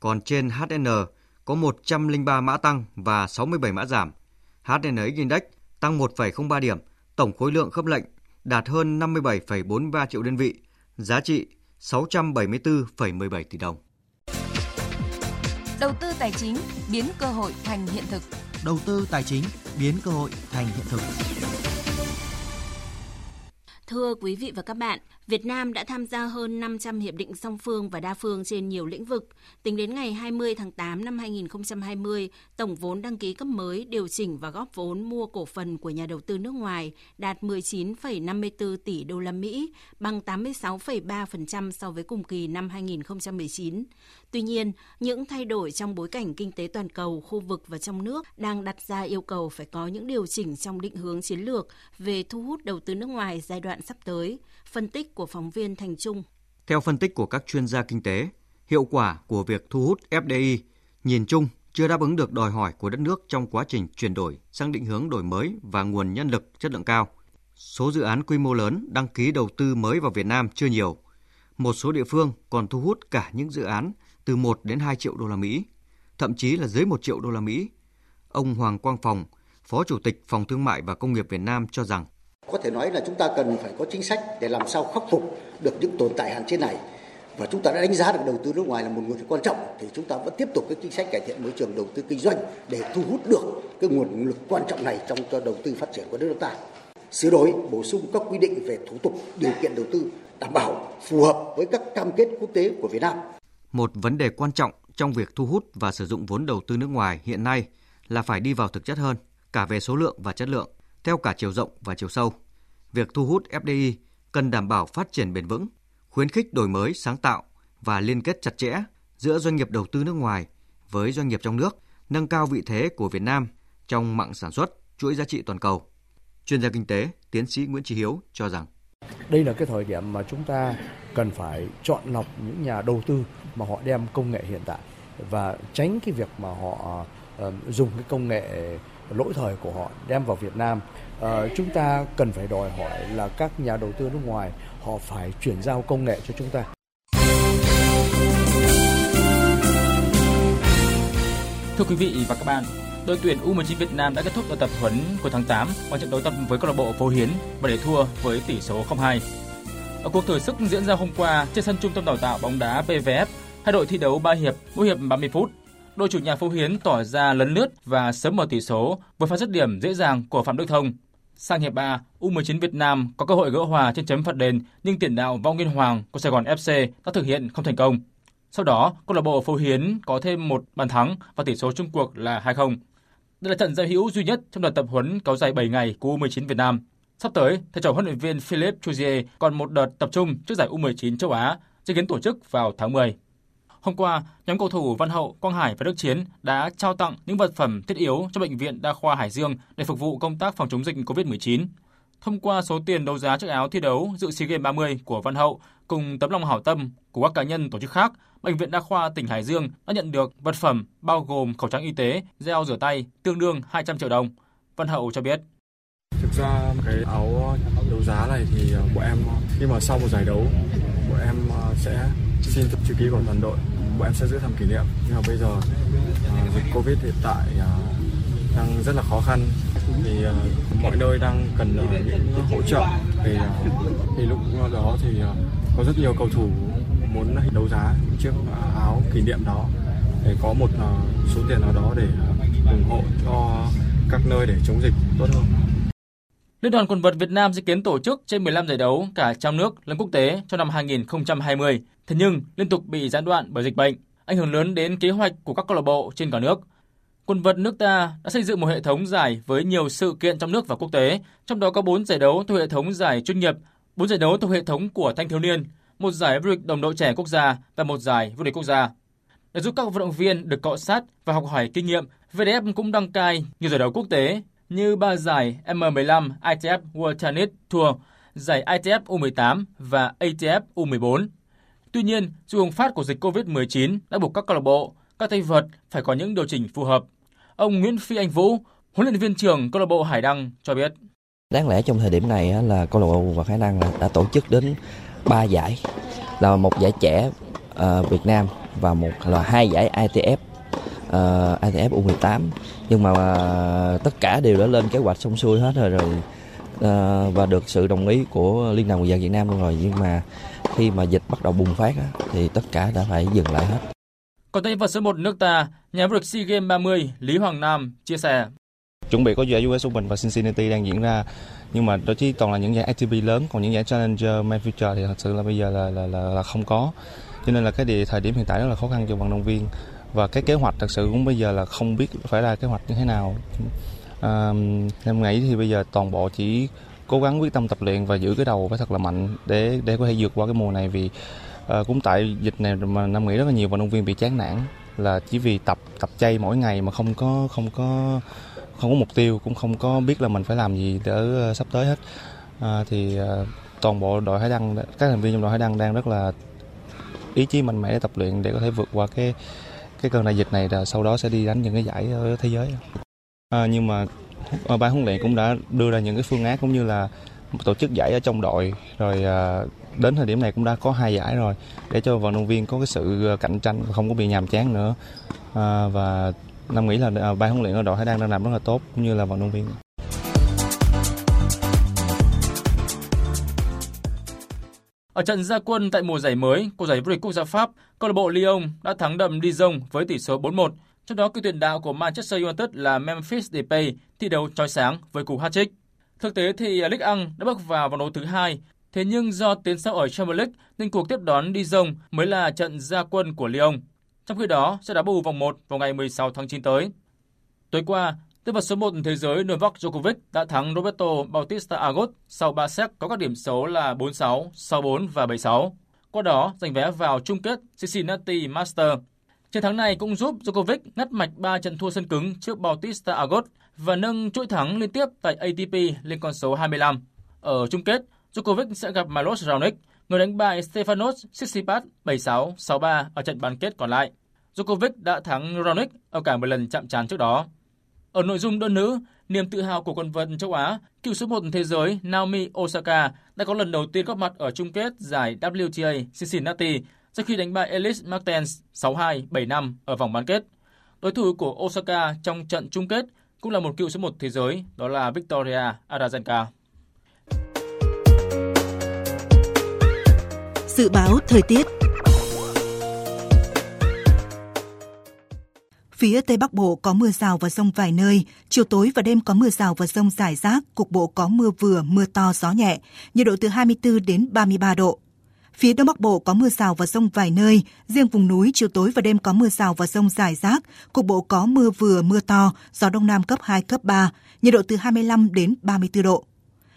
Speaker 31: Còn trên HN có 103 mã tăng và 67 mã giảm. HNX Index tăng 1,03 điểm, tổng khối lượng khớp lệnh đạt hơn 57,43 triệu đơn vị, giá trị 674,17 tỷ đồng.
Speaker 32: Đầu tư tài chính biến cơ hội thành hiện thực.
Speaker 33: Đầu tư tài chính biến cơ hội thành hiện thực.
Speaker 23: Thưa quý vị và các bạn, Việt Nam đã tham gia hơn 500 hiệp định song phương và đa phương trên nhiều lĩnh vực. Tính đến ngày 20 tháng 8 năm 2020, tổng vốn đăng ký cấp mới, điều chỉnh và góp vốn mua cổ phần của nhà đầu tư nước ngoài đạt 19,54 tỷ đô la Mỹ, bằng 86,3% so với cùng kỳ năm 2019. Tuy nhiên, những thay đổi trong bối cảnh kinh tế toàn cầu, khu vực và trong nước đang đặt ra yêu cầu phải có những điều chỉnh trong định hướng chiến lược về thu hút đầu tư nước ngoài giai đoạn sắp tới. Phân tích của phóng viên Thành Trung.
Speaker 31: Theo phân tích của các chuyên gia kinh tế, hiệu quả của việc thu hút FDI nhìn chung chưa đáp ứng được đòi hỏi của đất nước trong quá trình chuyển đổi sang định hướng đổi mới và nguồn nhân lực chất lượng cao. Số dự án quy mô lớn đăng ký đầu tư mới vào Việt Nam chưa nhiều. Một số địa phương còn thu hút cả những dự án từ 1 đến 2 triệu đô la Mỹ, thậm chí là dưới 1 triệu đô la Mỹ. Ông Hoàng Quang Phòng, Phó Chủ tịch Phòng Thương mại và Công nghiệp Việt Nam cho rằng
Speaker 34: có thể nói là chúng ta cần phải có chính sách để làm sao khắc phục được những tồn tại hạn chế này. Và chúng ta đã đánh giá được đầu tư nước ngoài là một nguồn quan trọng thì chúng ta vẫn tiếp tục cái chính sách cải thiện môi trường đầu tư kinh doanh để thu hút được cái nguồn lực quan trọng này trong cho đầu tư phát triển của đất nước ta. Sửa đổi bổ sung các quy định về thủ tục điều kiện đầu tư đảm bảo phù hợp với các cam kết quốc tế của Việt Nam.
Speaker 31: Một vấn đề quan trọng trong việc thu hút và sử dụng vốn đầu tư nước ngoài hiện nay là phải đi vào thực chất hơn, cả về số lượng và chất lượng, theo cả chiều rộng và chiều sâu. Việc thu hút FDI cần đảm bảo phát triển bền vững, khuyến khích đổi mới, sáng tạo và liên kết chặt chẽ giữa doanh nghiệp đầu tư nước ngoài với doanh nghiệp trong nước, nâng cao vị thế của Việt Nam trong mạng sản xuất, chuỗi giá trị toàn cầu. Chuyên gia kinh tế, tiến sĩ Nguyễn Trí Hiếu cho rằng
Speaker 35: đây là cái thời điểm mà chúng ta cần phải chọn lọc những nhà đầu tư mà họ đem công nghệ hiện tại và tránh cái việc mà họ uh, dùng cái công nghệ lỗi thời của họ đem vào Việt Nam. À, chúng ta cần phải đòi hỏi là các nhà đầu tư nước ngoài họ phải chuyển giao công nghệ cho chúng ta.
Speaker 36: Thưa quý vị và các bạn, đội tuyển U19 Việt Nam đã kết thúc đợt tập huấn của tháng 8 qua trận đấu tập với câu lạc bộ Phố Hiến và để thua với tỷ số 0-2. Ở cuộc thử sức diễn ra hôm qua trên sân trung tâm đào tạo bóng đá PVF, hai đội thi đấu 3 hiệp, mỗi hiệp 30 phút. Đội chủ nhà Phú Hiến tỏ ra lấn lướt và sớm mở tỷ số với pha dứt điểm dễ dàng của Phạm Đức Thông. Sang hiệp 3, U19 Việt Nam có cơ hội gỡ hòa trên chấm phạt đền nhưng tiền đạo Võ Nguyên Hoàng của Sài Gòn FC đã thực hiện không thành công. Sau đó, câu lạc bộ Phú Hiến có thêm một bàn thắng và tỷ số chung cuộc là 2-0. Đây là trận giao hữu duy nhất trong đợt tập huấn kéo dài 7 ngày của U19 Việt Nam. Sắp tới, thầy trò huấn luyện viên Philip Chuzier còn một đợt tập trung trước giải U19 châu Á dự kiến tổ chức vào tháng 10. Hôm qua, nhóm cầu thủ Văn Hậu, Quang Hải và Đức Chiến đã trao tặng những vật phẩm thiết yếu cho bệnh viện Đa khoa Hải Dương để phục vụ công tác phòng chống dịch COVID-19. Thông qua số tiền đấu giá chiếc áo thi đấu dự SEA Games 30 của Văn Hậu cùng tấm lòng hảo tâm của các cá nhân tổ chức khác, Bệnh viện Đa khoa tỉnh Hải Dương đã nhận được vật phẩm bao gồm khẩu trang y tế, gel rửa tay tương đương 200 triệu đồng. Văn Hậu cho biết.
Speaker 37: Thực ra cái áo đấu giá này thì ờ, bọn em khi mà sau một giải đấu bọn em ờ, sẽ xin chữ ký của toàn đội bọn em sẽ giữ làm kỷ niệm. Nhưng mà bây giờ uh, dịch covid hiện tại uh, đang rất là khó khăn. Thì uh, mọi nơi đang cần uh, những hỗ trợ thì uh, thì lúc đó thì uh, có rất nhiều cầu thủ muốn đấu giá những chiếc áo kỷ niệm đó. Để có một uh, số tiền nào đó để uh, ủng hộ cho các nơi để chống dịch tốt hơn.
Speaker 36: Liên đoàn quần vợt Việt Nam dự kiến tổ chức trên 15 giải đấu cả trong nước lẫn quốc tế trong năm 2020. Thế nhưng liên tục bị gián đoạn bởi dịch bệnh, ảnh hưởng lớn đến kế hoạch của các câu lạc bộ trên cả nước. Quần vợt nước ta đã xây dựng một hệ thống giải với nhiều sự kiện trong nước và quốc tế, trong đó có 4 giải đấu thuộc hệ thống giải chuyên nghiệp, 4 giải đấu thuộc hệ thống của thanh thiếu niên, một giải vô địch đồng đội trẻ quốc gia và một giải vô địch quốc gia. Để giúp các vận động viên được cọ sát và học hỏi kinh nghiệm, VDF cũng đăng cai nhiều giải đấu quốc tế như ba giải M15 ITF World Tennis Tour, giải ITF U18 và ATF U14. Tuy nhiên, sự bùng phát của dịch COVID-19 đã buộc các câu lạc bộ, các tay vợt phải có những điều chỉnh phù hợp. Ông Nguyễn Phi Anh Vũ, huấn luyện viên trưởng câu lạc bộ Hải Đăng cho biết.
Speaker 27: Đáng lẽ trong thời điểm này là câu lạc bộ và Hải Đăng đã tổ chức đến 3 giải là một giải trẻ ờ, Việt Nam và một là hai giải ITF ờ, ITF U18 nhưng mà uh, tất cả đều đã lên kế hoạch xong xuôi hết rồi rồi uh, và được sự đồng ý của Liên đoàn Quần vợt Việt Nam luôn rồi nhưng mà khi mà dịch bắt đầu bùng phát á, thì tất cả đã phải dừng lại hết.
Speaker 36: Còn tay vợt số 1 nước ta, nhà vô địch SEA Games 30 Lý Hoàng Nam chia sẻ.
Speaker 38: chuẩn bị có giải US Open và Cincinnati đang diễn ra nhưng mà đó chỉ toàn là những giải ATP lớn còn những giải Challenger, Main Future thì thật sự là bây giờ là là là, là không có cho nên là cái địa, thời điểm hiện tại rất là khó khăn cho vận động viên và cái kế hoạch thật sự cũng bây giờ là không biết phải ra kế hoạch như thế nào. À, em nghĩ thì bây giờ toàn bộ chỉ cố gắng quyết tâm tập luyện và giữ cái đầu phải thật là mạnh để để có thể vượt qua cái mùa này. Vì à, cũng tại dịch này mà năm nghĩ rất là nhiều vận động viên bị chán nản là chỉ vì tập tập chay mỗi ngày mà không có không có không có mục tiêu cũng không có biết là mình phải làm gì để uh, sắp tới hết. À, thì uh, toàn bộ đội hải đăng các thành viên trong đội hải đăng đang rất là ý chí mạnh mẽ để tập luyện để có thể vượt qua cái cái cơn đại dịch này là sau đó sẽ đi đánh những cái giải ở thế giới. À, nhưng mà à, ban huấn luyện cũng đã đưa ra những cái phương án cũng như là tổ chức giải ở trong đội. Rồi à, đến thời điểm này cũng đã có hai giải rồi để cho vận động viên có cái sự à, cạnh tranh không có bị nhàm chán nữa. À, và Nam nghĩ là à, ban huấn luyện ở đội Hải Đăng đang làm rất là tốt cũng như là vận động viên.
Speaker 36: Ở trận gia quân tại mùa giải mới của giải vô địch quốc gia Pháp, câu lạc bộ Lyon đã thắng đậm Dijon với tỷ số 4-1. Trong đó cựu tuyển đạo của Manchester United là Memphis Depay thi đấu chói sáng với cú hat-trick. Thực tế thì Ligue 1 đã bước vào vòng đấu thứ hai, thế nhưng do tiến sâu ở Champions League nên cuộc tiếp đón Dijon mới là trận gia quân của Lyon. Trong khi đó sẽ đá bù vòng 1 vào ngày 16 tháng 9 tới. Tối qua, Nhân vật số 1 thế giới Novak Djokovic đã thắng Roberto Bautista Agut sau 3 set có các điểm số là 4-6, 6-4 và 7-6. Qua đó, giành vé vào chung kết Cincinnati Master. Chiến thắng này cũng giúp Djokovic ngắt mạch 3 trận thua sân cứng trước Bautista Agut và nâng chuỗi thắng liên tiếp tại ATP lên con số 25. Ở chung kết, Djokovic sẽ gặp Milos Raonic, người đánh bại Stefanos Tsitsipas 7-6, 6-3 ở trận bán kết còn lại. Djokovic đã thắng Raonic ở cả một lần chạm trán trước đó. Ở nội dung đơn nữ, niềm tự hào của quần vợt châu Á, cựu số 1 thế giới Naomi Osaka đã có lần đầu tiên góp mặt ở chung kết giải WTA Cincinnati sau khi đánh bại Elise Mertens 6-2, 7-5 ở vòng bán kết. Đối thủ của Osaka trong trận chung kết cũng là một cựu số 1 thế giới, đó là Victoria Azarenka.
Speaker 6: Dự báo thời tiết Phía Tây Bắc Bộ có mưa rào và rông vài nơi, chiều tối và đêm có mưa rào và rông rải rác, cục bộ có mưa vừa, mưa to, gió nhẹ, nhiệt độ từ 24 đến 33 độ. Phía Đông Bắc Bộ có mưa rào và rông vài nơi, riêng vùng núi chiều tối và đêm có mưa rào và rông rải rác, cục bộ có mưa vừa, mưa to, gió Đông Nam cấp 2, cấp 3, nhiệt độ từ 25 đến 34 độ.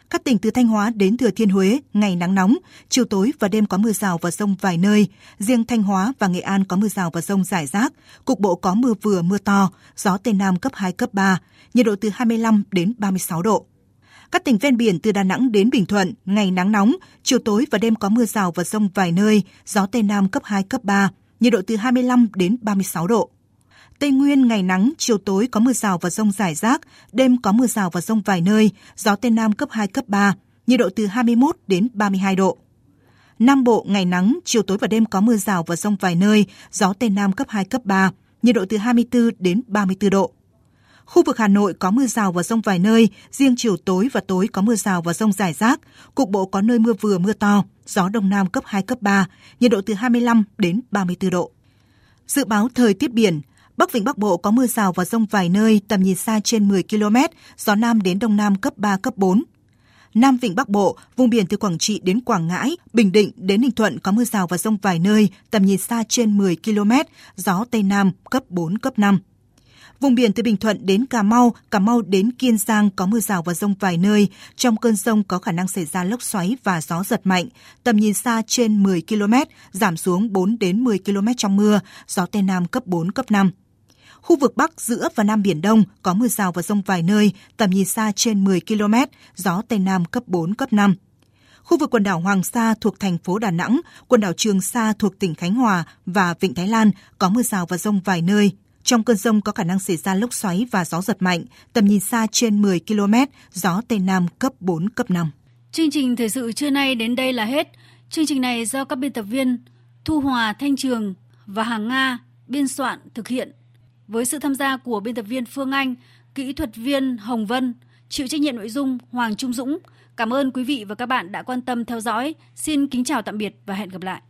Speaker 6: Các tỉnh từ Thanh Hóa đến Thừa Thiên Huế, ngày nắng nóng, chiều tối và đêm có mưa rào và rông vài nơi. Riêng Thanh Hóa và Nghệ An có mưa rào và rông rải rác, cục bộ có mưa vừa mưa to, gió Tây Nam cấp 2, cấp 3, nhiệt độ từ 25 đến 36 độ. Các tỉnh ven biển từ Đà Nẵng đến Bình Thuận, ngày nắng nóng, chiều tối và đêm có mưa rào và rông vài nơi, gió Tây Nam cấp 2, cấp 3, nhiệt độ từ 25 đến 36 độ. Tây Nguyên ngày nắng, chiều tối có mưa rào và rông rải rác, đêm có mưa rào và rông vài nơi, gió Tây Nam cấp 2, cấp 3, nhiệt độ từ 21 đến 32 độ. Nam Bộ ngày nắng, chiều tối và đêm có mưa rào và rông vài nơi, gió Tây Nam cấp 2, cấp 3, nhiệt độ từ 24 đến 34 độ. Khu vực Hà Nội có mưa rào và rông vài nơi, riêng chiều tối và tối có mưa rào và rông rải rác, cục bộ có nơi mưa vừa mưa to, gió Đông Nam cấp 2, cấp 3, nhiệt độ từ 25 đến 34 độ. Dự báo thời tiết biển, Bắc Vịnh Bắc Bộ có mưa rào và rông vài nơi, tầm nhìn xa trên 10 km, gió Nam đến Đông Nam cấp 3, cấp 4. Nam Vịnh Bắc Bộ, vùng biển từ Quảng Trị đến Quảng Ngãi, Bình Định đến Ninh Thuận có mưa rào và rông vài nơi, tầm nhìn xa trên 10 km, gió Tây Nam cấp 4, cấp 5. Vùng biển từ Bình Thuận đến Cà Mau, Cà Mau đến Kiên Giang có mưa rào và rông vài nơi. Trong cơn rông có khả năng xảy ra lốc xoáy và gió giật mạnh. Tầm nhìn xa trên 10 km, giảm xuống 4 đến 10 km trong mưa, gió Tây Nam cấp 4, cấp 5. Khu vực Bắc, giữa và Nam Biển Đông có mưa rào và rông vài nơi, tầm nhìn xa trên 10 km, gió Tây Nam cấp 4, cấp 5. Khu vực quần đảo Hoàng Sa thuộc thành phố Đà Nẵng, quần đảo Trường Sa thuộc tỉnh Khánh Hòa và Vịnh Thái Lan có mưa rào và rông vài nơi. Trong cơn rông có khả năng xảy ra lốc xoáy và gió giật mạnh, tầm nhìn xa trên 10 km, gió Tây Nam cấp 4, cấp 5.
Speaker 1: Chương trình thời sự trưa nay đến đây là hết. Chương trình này do các biên tập viên Thu Hòa, Thanh Trường và Hàng Nga biên soạn thực hiện với sự tham gia của biên tập viên Phương Anh, kỹ thuật viên Hồng Vân, chịu trách nhiệm nội dung Hoàng Trung Dũng. Cảm ơn quý vị và các bạn đã quan tâm theo dõi. Xin kính chào tạm biệt và hẹn gặp lại.